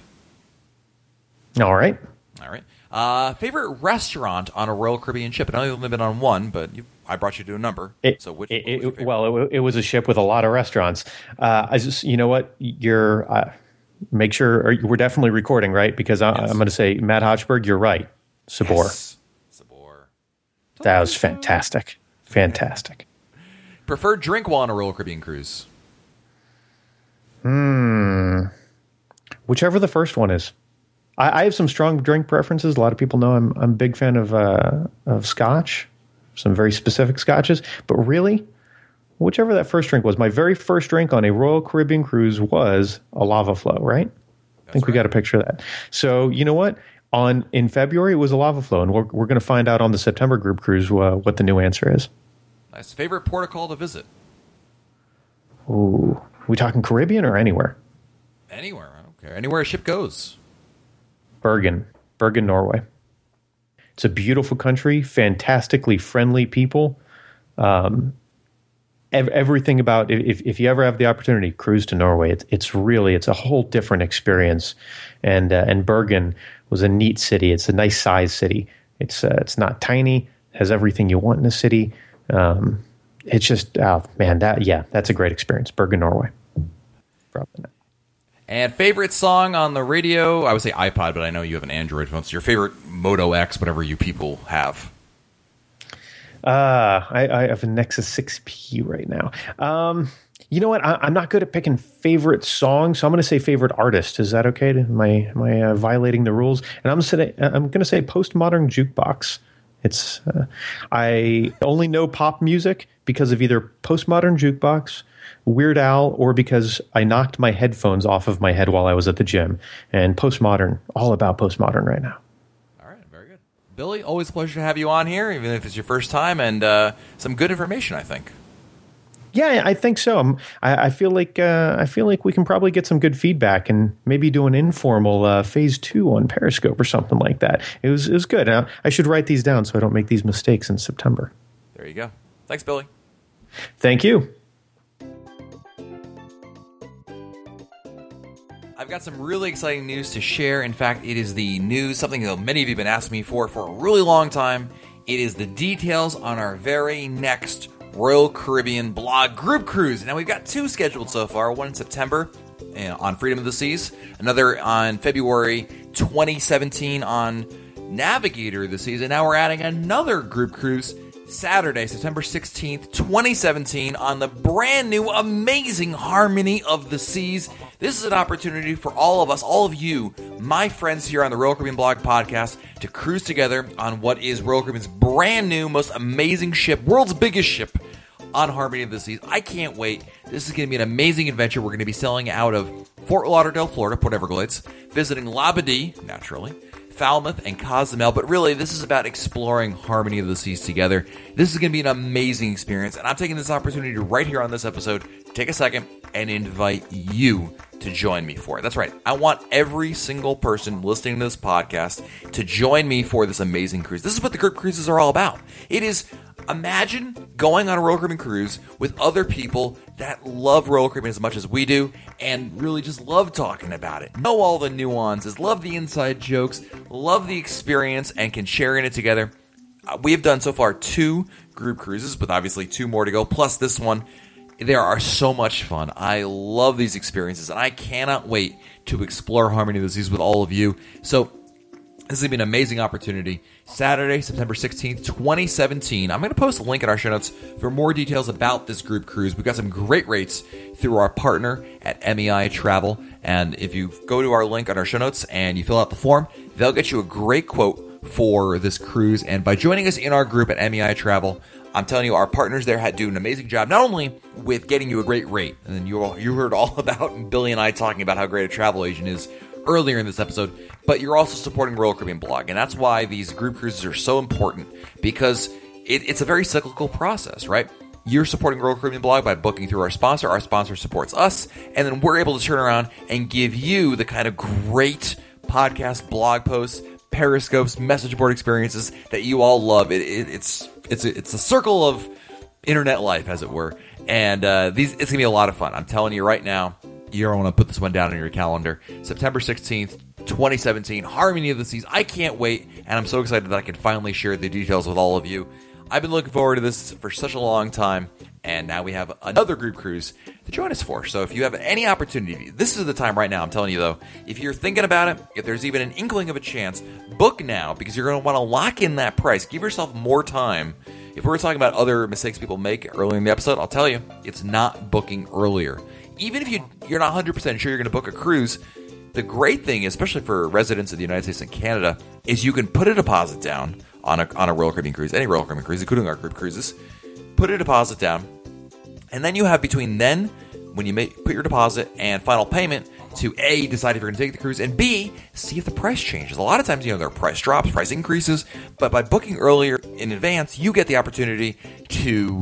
All right. All right. Uh, favorite restaurant on a Royal Caribbean ship? I know you've only been on one, but you, I brought you to a number. It, so which? it- what was your it- well, it, it was a ship with a lot of restaurants. Uh, I just, you know what, you're uh, make sure we're definitely recording, right? Because I, Yes. I'm going to say Matt Hochberg, you're right. Sabor, Yes. Sabor. that was fantastic, fantastic. Preferred drink while on a Royal Caribbean cruise? Whichever the first one is. I, I have some strong drink preferences. A lot of people know I'm I'm a big fan of uh, of Scotch, some very specific Scotches. But really, whichever that first drink was, my very first drink on a Royal Caribbean cruise was a lava flow. Right? I think we got a picture of that. So you know what? On in February it was a lava flow, and we're we're going to find out on the September group cruise uh, what the new answer is. Nice. Favorite port of call to visit? Ooh, we talking Caribbean or anywhere? Anywhere. I don't care. Anywhere a ship goes. Bergen, Bergen, Norway. It's a beautiful country, fantastically friendly people. Um, ev- everything about if if you ever have the opportunity, cruise to Norway. It's it's really it's a whole different experience. And uh, and Bergen was a neat city. It's a nice sized city. It's uh, it's not tiny. Has everything you want in a city. Um, it's just oh man, that yeah, that's a great experience. Bergen, Norway. And favorite song on the radio? I would say iPod, but I know you have an Android phone. So your favorite Moto X, whatever you people have. Uh, I, I have a Nexus 6P right now. Um, you know what? I, I'm not good at picking favorite songs, so I'm going to say favorite artist. Is that okay? Am I am I uh, violating the rules? And I'm gonna I'm going to say postmodern jukebox. It's uh, I only know pop music because of either postmodern jukebox, Weird Al, or because I knocked my headphones off of my head while I was at the gym. And postmodern, all about postmodern right now. All right, very good. Billy, always a pleasure to have you on here, even if it's your first time, and uh, some good information, I think. Yeah, I think so. Um, I, I feel like uh, I feel like we can probably get some good feedback and maybe do an informal uh, phase two on Periscope or something like that. It was it was good. Uh, I should write these down so I don't make these mistakes in September. There you go. Thanks, Billy. Thank you. I've got some really exciting news to share. In fact, it is the news, something that many of you have been asking me for for a really long time. It is the details on our very next Royal Caribbean blog group cruise. Now, we've got two scheduled so far one in September uh, on Freedom of the Seas, another on February 2017 on Navigator of the Seas, and now we're adding another group cruise Saturday, September 16th, 2017, on the brand new, amazing Harmony of the Seas. This is an opportunity for all of us, all of you, my friends here on the Royal Caribbean Blog Podcast, to cruise together on what is Royal Caribbean's brand new, most amazing ship, world's biggest ship on Harmony of the Seas. I can't wait. This is going to be an amazing adventure. We're going to be sailing out of Fort Lauderdale, Florida, Port Everglades, visiting Labadee, naturally, Falmouth, and Cozumel. But really, this is about exploring Harmony of the Seas together. This is going to be an amazing experience. And I'm taking this opportunity right here on this episode take a second and invite you to join me for it. That's right. I want every single person listening to this podcast to join me for this amazing cruise. This is what the group cruises are all about. It is imagine going on a Royal Caribbean cruise with other people that love Royal Caribbean as much as we do and really just love talking about it. Know all the nuances, love the inside jokes, love the experience, and can share in it together. Uh, we have done so far two group cruises, but obviously two more to go, plus this one. They are so much fun. I love these experiences, and I cannot wait to explore Harmony of the Seas with all of you. So, This is to be an amazing opportunity. Saturday, September 16th, 2017. I'm going to post a link in our show notes for more details about this group cruise. We've got some great rates through our partner at MEI Travel. And if you go to our link on our show notes and you fill out the form, they'll get you a great quote for this cruise. And by joining us in our group at MEI Travel, I'm telling you, our partners there had do an amazing job, not only with getting you a great rate, and then you all, you heard all *laughs* about Billy and I talking about how great a travel agent is earlier in this episode, but you're also supporting Royal Caribbean Blog, and that's why these group cruises are so important because it, it's a very cyclical process, right? You're supporting Royal Caribbean Blog by booking through our sponsor. Our sponsor supports us, and then we're able to turn around and give you the kind of great podcast, blog posts, periscopes, message board experiences that you all love. It, it, it's it's a, it's a circle of internet life, as it were, and uh, these it's gonna be a lot of fun. I'm telling you right now you don't want to put this one down on your calendar. September 16th, 2017, Harmony of the Seas. I can't wait, and I'm so excited that I can finally share the details with all of you. I've been looking forward to this for such a long time, and now we have another group cruise to join us for. So if you have any opportunity, this is the time right now. I'm telling you though, if you're thinking about it, if there's even an inkling of a chance, book now because you're going to want to lock in that price. Give yourself more time. If we were talking about other mistakes people make earlier in the episode, I'll tell you, it's not booking earlier even if you you're not 100% sure you're going to book a cruise, the great thing, especially for residents of the United States and Canada, is you can put a deposit down on a on a Royal Caribbean cruise, any Royal Caribbean cruise, including our group cruises. Put a deposit down, and then you have between then when you make put your deposit and final payment to a decide if you're going to take the cruise and b see if the price changes. A lot of times, you know, there are price drops, price increases, but by booking earlier in advance, you get the opportunity to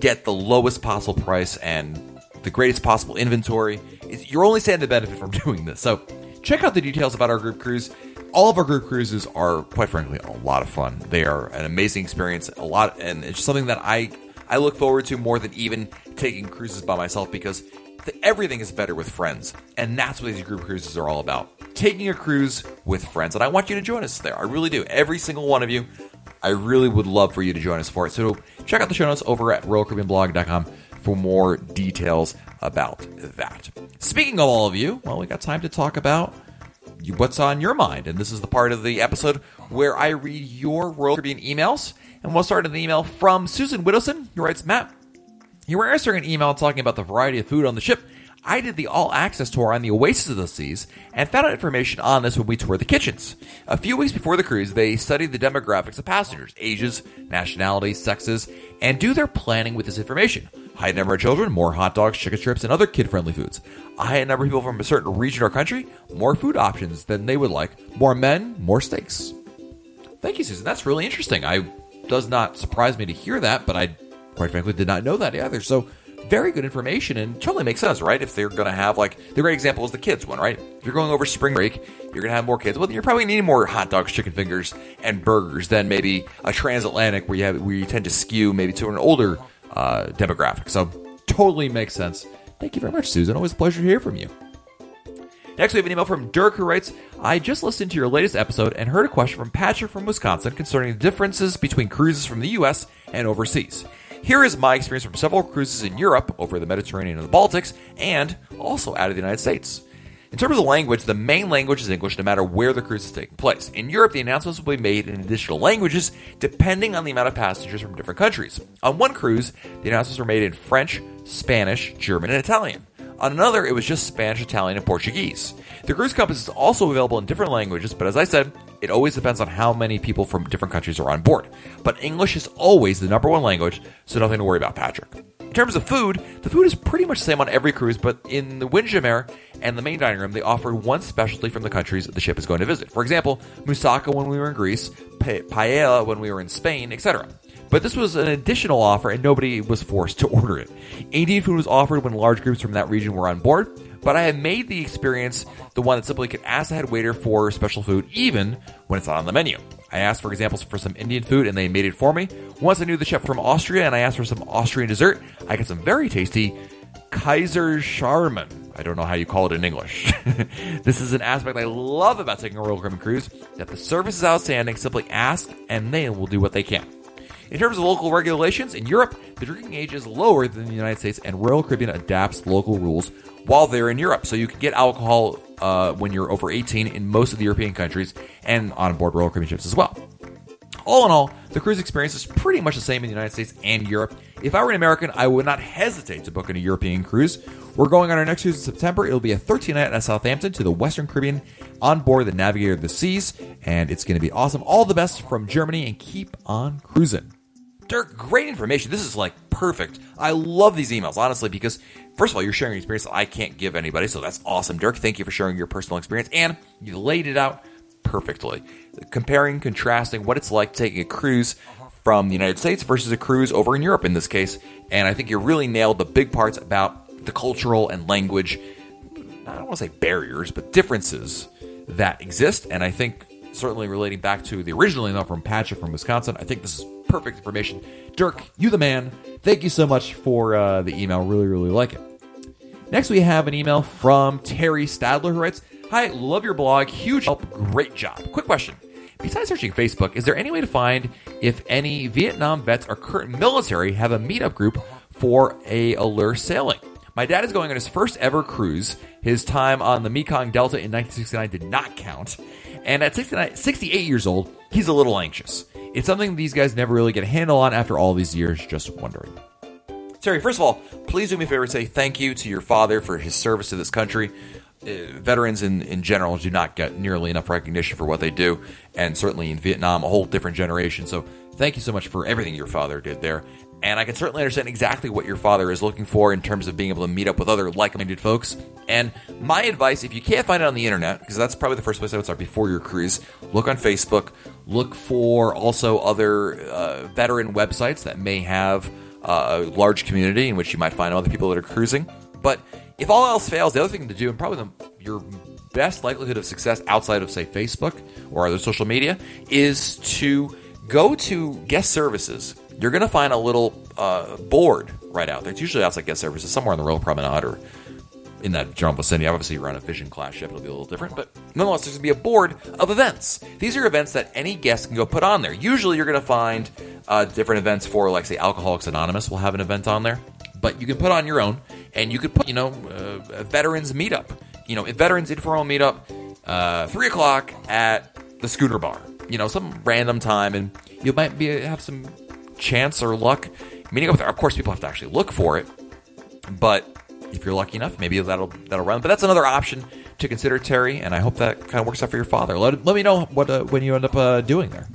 get the lowest possible price and the greatest possible inventory. You're only standing to benefit from *laughs* doing this. So check out the details about our group cruise. All of our group cruises are, quite frankly, a lot of fun. They are an amazing experience, a lot, and it's something that I I look forward to more than even taking cruises by myself because the, everything is better with friends, and that's what these group cruises are all about. Taking a cruise with friends, and I want you to join us there. I really do. Every single one of you. I really would love for you to join us for it. So check out the show notes over at RoyalCaribbeanBlog.com for more details about that. Speaking of all of you, well, we got time to talk about what's on your mind. And this is the part of the episode where I read your Royal Caribbean emails. And we'll start with an email from Susan Widdowson, who writes, Matt, you were answering an email talking about the variety of food on the ship. I did the all access tour on the Oasis of the Seas and found out information on this when we toured the kitchens. A few weeks before the cruise, they studied the demographics of passengers, ages, nationalities, sexes, and do their planning with this information. High number of children, more hot dogs, chicken strips, and other kid friendly foods. A high number of people from a certain region or country, more food options than they would like. More men, more steaks. Thank you, Susan. That's really interesting. I does not surprise me to hear that, but I quite frankly did not know that either. So very good information and totally makes sense, right? If they're going to have like the great example is the kids one, right? If you're going over spring break, you're going to have more kids. Well, you're probably needing more hot dogs, chicken fingers, and burgers than maybe a transatlantic where you have where you tend to skew maybe to an older uh, demographic. So totally makes sense. Thank you very much, Susan. Always a pleasure to hear from you. Next, we have an email from Dirk who writes I just listened to your latest episode and heard a question from Patrick from Wisconsin concerning the differences between cruises from the U.S. and overseas. Here is my experience from several cruises in Europe, over the Mediterranean and the Baltics, and also out of the United States. In terms of the language, the main language is English no matter where the cruise is taking place. In Europe, the announcements will be made in additional languages depending on the amount of passengers from different countries. On one cruise, the announcements were made in French, Spanish, German, and Italian. On another, it was just Spanish, Italian, and Portuguese. The cruise compass is also available in different languages, but as I said, it always depends on how many people from different countries are on board. But English is always the number one language, so nothing to worry about, Patrick. In terms of food, the food is pretty much the same on every cruise, but in the Windjammer and the main dining room, they offer one specialty from the countries the ship is going to visit. For example, moussaka when we were in Greece, paella when we were in Spain, etc. But this was an additional offer and nobody was forced to *laughs* order it. Indian food was offered when large groups from that region were on board, but I have made the experience the one that simply can ask the head waiter for special food even when it's not on the menu. I asked for examples for some Indian food and they made it for me. Once I knew the chef from Austria and I asked for some Austrian dessert, I got some very tasty Kaiser Scharmen. I don't know how you call it in English. *laughs* this is an aspect I love about taking a Royal Caribbean cruise that the service is outstanding. Simply ask and they will do what they can. In terms of local regulations, in Europe, the drinking age is lower than the United States, and Royal Caribbean adapts local rules while they're in Europe. So you can get alcohol uh, when you're over 18 in most of the European countries and on board Royal Caribbean ships as well. All in all, the cruise experience is pretty much the same in the United States and Europe. If I were an American, I would not hesitate to book a European cruise. We're going on our next cruise in September. It'll be a 13 night at Southampton to the Western Caribbean on board the Navigator of the Seas, and it's going to be awesome. All the best from Germany, and keep on cruising. Dirk, great information. This is like perfect. I love these emails, honestly, because first of all, you're sharing an experience that I can't give anybody, so that's awesome. Dirk, thank you for sharing your personal experience, and you laid it out perfectly. Comparing, contrasting what it's like taking a cruise from the United States versus a cruise over in Europe in this case. And I think you really nailed the big parts about the cultural and language, I don't want to say barriers, but differences that exist. And I think certainly relating back to the original email from Patrick from Wisconsin, I think this is perfect information. Dirk, you the man. Thank you so much for uh, the email. Really, really like it. Next, we have an email from Terry Stadler who writes, Hi, love your blog. Huge help. Great job. Quick question. Besides searching Facebook, is there any way to find if any Vietnam vets or current military have a meetup group for a Allure sailing? My dad is going on his first ever cruise. His time on the Mekong Delta in 1969 did not count. And at 69, 68 years old, he's a little anxious. It's something these guys never really get a handle on after all these years, just wondering. Terry, first of all, please do me a favor and say thank you to your father for his service to this country. Uh, veterans in, in general do not get nearly enough recognition for what they do, and certainly in Vietnam, a whole different generation. So, thank you so much for everything your father did there. And I can certainly understand exactly what your father is looking for in terms of being able to meet up with other like minded folks. And my advice, if you can't find it on the internet, because that's probably the first place I would start before your cruise, look on Facebook. Look for also other uh, veteran websites that may have uh, a large community in which you might find other people that are cruising. But if all else fails, the other thing to do, and probably the, your best likelihood of success outside of, say, Facebook or other social media, is to go to guest services. You're going to find a little uh, board right out there. It's usually outside guest services, somewhere on the Royal Promenade or in that general vicinity. Obviously, you're on a Vision class ship; it'll be a little different, but nonetheless, there's going to be a board of events. These are events that any guest can go put on there. Usually, you're going to find uh, different events for, like, say, Alcoholics Anonymous will have an event on there, but you can put on your own, and you could put, you know, uh, a veterans meetup, you know, a veterans informal meetup, uh, three o'clock at the Schooner Bar, you know, some random time, and you might be have some chance or luck meeting up there. Of course, people have to actually look for it, but if you're lucky enough, maybe that'll that'll run. But that's another option to consider, Terry. And I hope that kind of works out for your father. Let, let me know what uh, when you end up uh, doing there.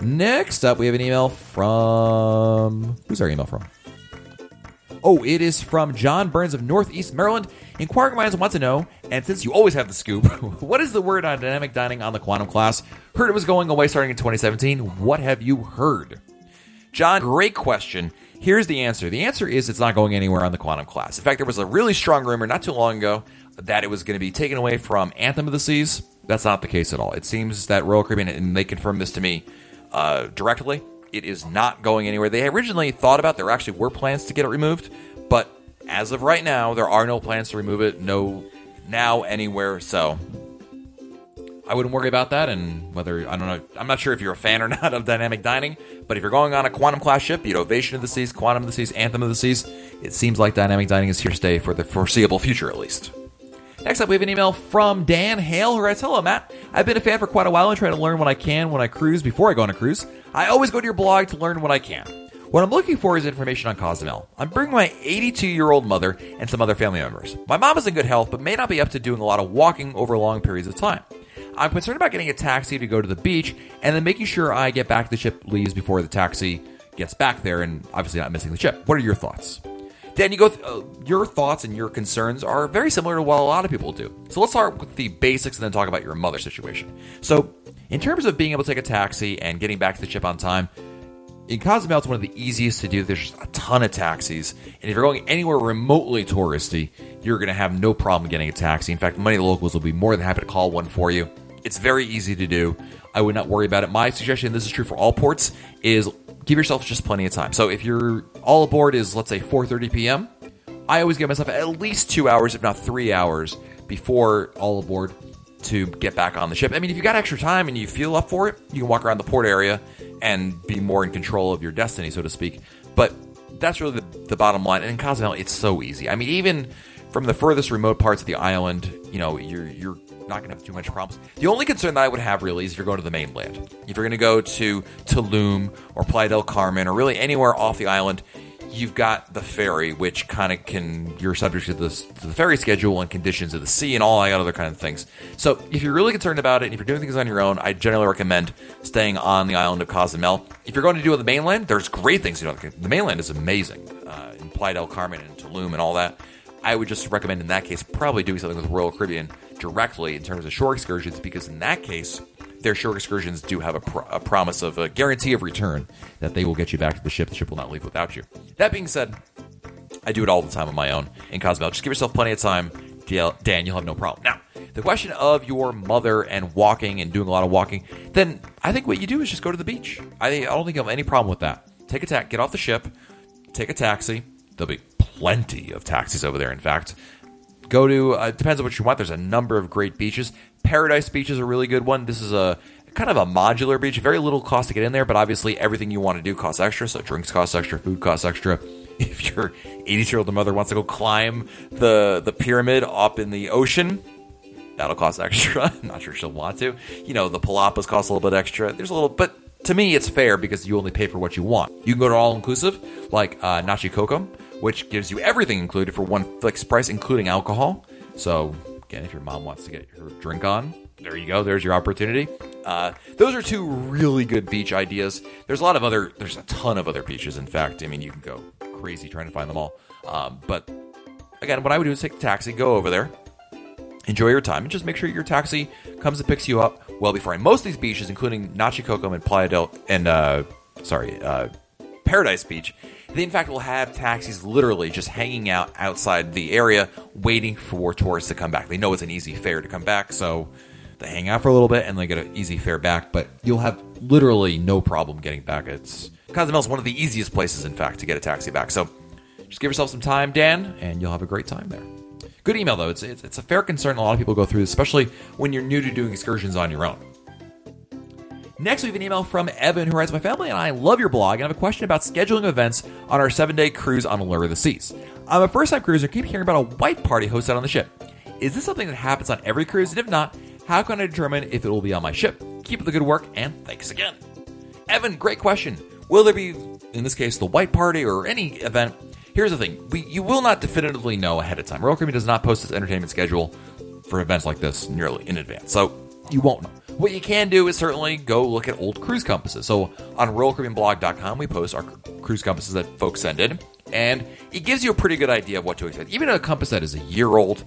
Next up, we have an email from who's our email from? Oh, it is from John Burns of Northeast Maryland. Inquiring minds want to know, and since you always have the scoop, *laughs* what is the word on dynamic dining on the quantum class? Heard it was going away starting in 2017. What have you heard? John, great question. Here's the answer. The answer is it's not going anywhere on the quantum class. In fact, there was a really strong rumor not too long ago that it was going to be taken away from Anthem of the Seas. That's not the case at all. It seems that Royal Caribbean, and they confirmed this to me uh, directly, it is not going anywhere. They originally thought about there actually were plans to get it removed, but as of right now, there are no plans to remove it. No, now anywhere. So I wouldn't worry about that. And whether I don't know, I'm not sure if you're a fan or *laughs* not of dynamic dining, but if you're going on a quantum class ship, you know, Ovation of the Seas, Quantum of the Seas, Anthem of the Seas, it seems like dynamic dining is here to stay for the foreseeable future, at least. Next up, we have an email from Dan Hale who writes, Hello, Matt. I've been a fan for quite a while and try to learn what I can when I cruise before I go on a cruise. I always go to your blog to learn what I can. What I'm looking for is information on Cozumel. I'm bringing my 82 year old mother and some other family members. My mom is in good health, but may not be up to doing a lot of walking over long periods of time. I'm concerned about getting a taxi to go to the beach and then making sure I get back to the ship leaves before the taxi gets back there and obviously not missing the ship. What are your thoughts? Dan, you go. Th- uh, your thoughts and your concerns are very similar to what a lot of people do. So let's start with the basics and then talk about your mother situation. So, in terms of being able to take a taxi and getting back to the ship on time, in Cozumel, it's one of the easiest to do. There's just a ton of taxis, and if you're going anywhere remotely touristy, you're going to have no problem getting a taxi. In fact, many locals will be more than happy to call one for you. It's very easy to do. I would not worry about it. My suggestion, this is true for all ports, is give yourself just plenty of time. So if you're all aboard is let's say 4:30 p.m., I always give myself at least two hours, if not three hours, before all aboard to get back on the ship. I mean, if you got extra time and you feel up for it, you can walk around the port area and be more in control of your destiny, so to speak. But that's really the, the bottom line. And in Cozumel, it's so easy. I mean, even from the furthest remote parts of the island, you know, you're you're not going to have too much problems. The only concern that I would have really is if you're going to the mainland. If you're going to go to Tulum or Playa del Carmen or really anywhere off the island, you've got the ferry, which kind of can you're subject to, this, to the ferry schedule and conditions of the sea and all that other kind of things. So if you're really concerned about it, and if you're doing things on your own, I generally recommend staying on the island of Cozumel. If you're going to do it on the mainland, there's great things You know, The mainland is amazing uh, in Playa del Carmen and Tulum and all that. I would just recommend in that case probably doing something with Royal Caribbean directly in terms of shore excursions because in that case their shore excursions do have a, pr- a, promise of a guarantee of return that they will get you back to the ship. The ship will not leave without you. That being said, I do it all the time on my own in Cozumel. Just give yourself plenty of time. Dan, you'll have no problem. Now, the question of your mother and walking and doing a lot of walking, then I think what you do is just go to the beach. I, I don't think you'll have any problem with that. Take a ta- get off the ship, take a taxi. There'll be plenty of taxis over there, in fact. Go to, uh, depends on what you want. There's a number of great beaches. Paradise Beach is a really good one. This is a kind of a modular beach. Very little cost to get in there, but obviously everything you want to do costs extra. So drinks cost extra, food costs extra. *laughs* If your 80 year old mother wants to go climb the the pyramid up in the ocean, that'll cost extra. *laughs* I'm not sure she'll want to. You know, the palapas cost a little bit extra. There's a little, but to me, it's fair because you only pay for what you want. You can go to all inclusive, like uh, Nachi Cocom, which gives you everything included for one fixed price, including alcohol. So, again, if your mom wants to get her drink on, there you go. There's your opportunity. Uh, those are two really good beach ideas. There's a lot of other, there's a ton of other beaches. In fact, I mean, you can go crazy trying to find them all. Um, but again, what I would do is take the taxi, go over there, enjoy your time, and just make sure your taxi comes and picks you up well before. And most of these beaches, including Nachi Cocom and Playa del, and uh, sorry, uh, Paradise Beach, they in fact will have taxis literally just hanging out outside the area waiting for tourists to come back. They know it's an easy fare to come back, so they hang out for a little bit and they get an easy fare back, but you'll have literally no problem getting back. It's Cozumel is one of the easiest places, in fact, to get a taxi back. So just give yourself some time, Dan, and you'll have a great time there. Good email though. It's, it's, it's a fair concern. A lot of people go through, especially when you're new to doing excursions on your own. Next, we have an email from Evan who writes, My family and I love your blog and have a question about scheduling events on our seven day cruise on Allure of the Seas. I'm a first time cruiser, keep hearing about a white party hosted on the ship. Is this something that happens on every cruise? And if not, how can I determine if it will be on my ship? Keep up the good work and thanks again. Evan, great question. Will there be, in this case, the white party or any event? Here's the thing we, you will not definitively know ahead of time. Royal Caribbean does not post its entertainment schedule for events like this nearly in advance. So you won't know. What you can do is certainly go look at old cruise compasses. So on RoyalCaribbeanBlog.com, we post our cruise compasses that folks send in, and it gives you a pretty good idea of what to expect. Even a compass that is a year old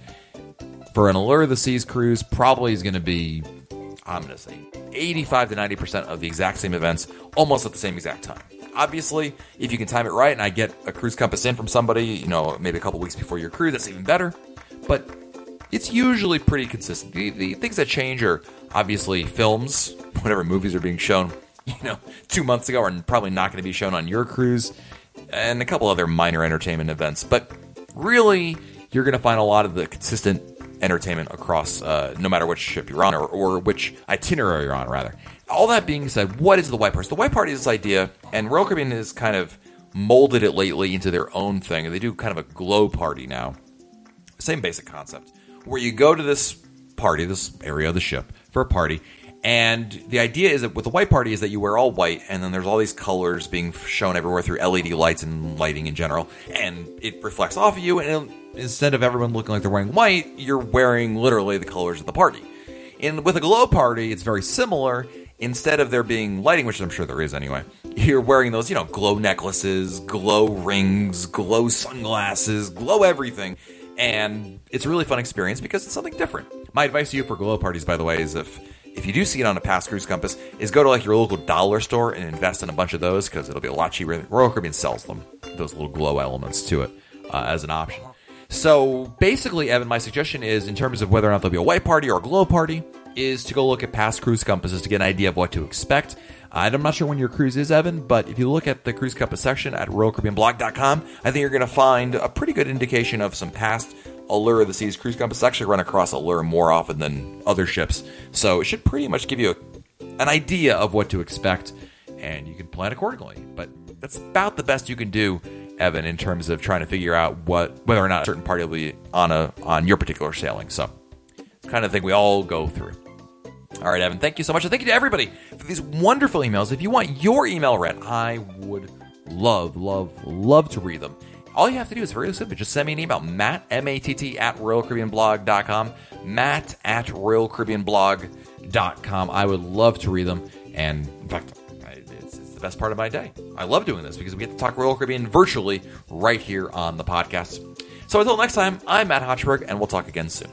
for an Allure of the Seas cruise, probably is going to be, I'm going to say, 85 to 90% of the exact same events, almost at the same exact time. Obviously, if you can time it right, and I get a cruise compass in from somebody, you know, maybe a couple weeks before your cruise, that's even better. But it's usually pretty consistent. The, the things that change are obviously films, whatever movies are being shown, *laughs* you know, two months ago are probably not going to be shown on your cruise, and a couple other minor entertainment events. But really, you're going to find a lot of the consistent entertainment across, uh, no matter which ship you're on or, or which itinerary you're on, rather. All that being said, what is the White Party? The White Party is this idea, and Royal Caribbean has kind of molded it lately into their own thing. They do kind of a glow party now. Same basic concept where you go to this party, this area of the ship for a party, and the idea is that with the white party is that you wear all white, and then there's all these colors being shown everywhere through LED lights and lighting in general, and it reflects off of you. And instead of everyone looking like they're wearing white, you're wearing literally the colors of the party. And with a glow party, it's very similar. Instead of there being lighting, which I'm sure there is anyway, you're wearing those, you know, glow necklaces, glow rings, glow sunglasses, glow everything and it's a really fun experience because it's something different. My advice to you for glow parties, by the way, is if if you do see it on a past cruise compass, is go to like your local dollar store and invest in a bunch of those because it'll be a lot cheaper. Royal Caribbean sells them, those little glow elements to it uh, as an option. So basically, Evan, my suggestion is in terms of whether or not there'll be a white party or a glow party, is to go look at past cruise compasses to get an idea of what to expect. I'm not sure when your cruise is, Evan, but if you look at the cruise compass section at RoyalCaribbeanBlog.com, I think you're going to find a pretty good indication of some past Allure of the Seas cruise compass. Actually, run across Allure more often than other ships, so it should pretty much give you a, an idea of what to expect. and you can plan accordingly. But that's about the best you can do, Evan, in terms of trying to figure out what whether or not a certain party will be on a on your particular sailing. So it's kind of thing we all go through. All right, Evan, thank you so much. And thank you to everybody for these wonderful emails. If you want your email read, I would love, love, love to read them. All you have to do is very simple. Just send me an email, Matt, M-A-T-T, at RoyalCaribbeanBlog.com, Matt at RoyalCaribbeanBlog.com. I would love to read them. And in fact, it's, it's the best part of my day. I love doing this because we get to talk Royal Caribbean virtually right here on the podcast. So until next time, I'm Matt Hochberg, and we'll talk again soon.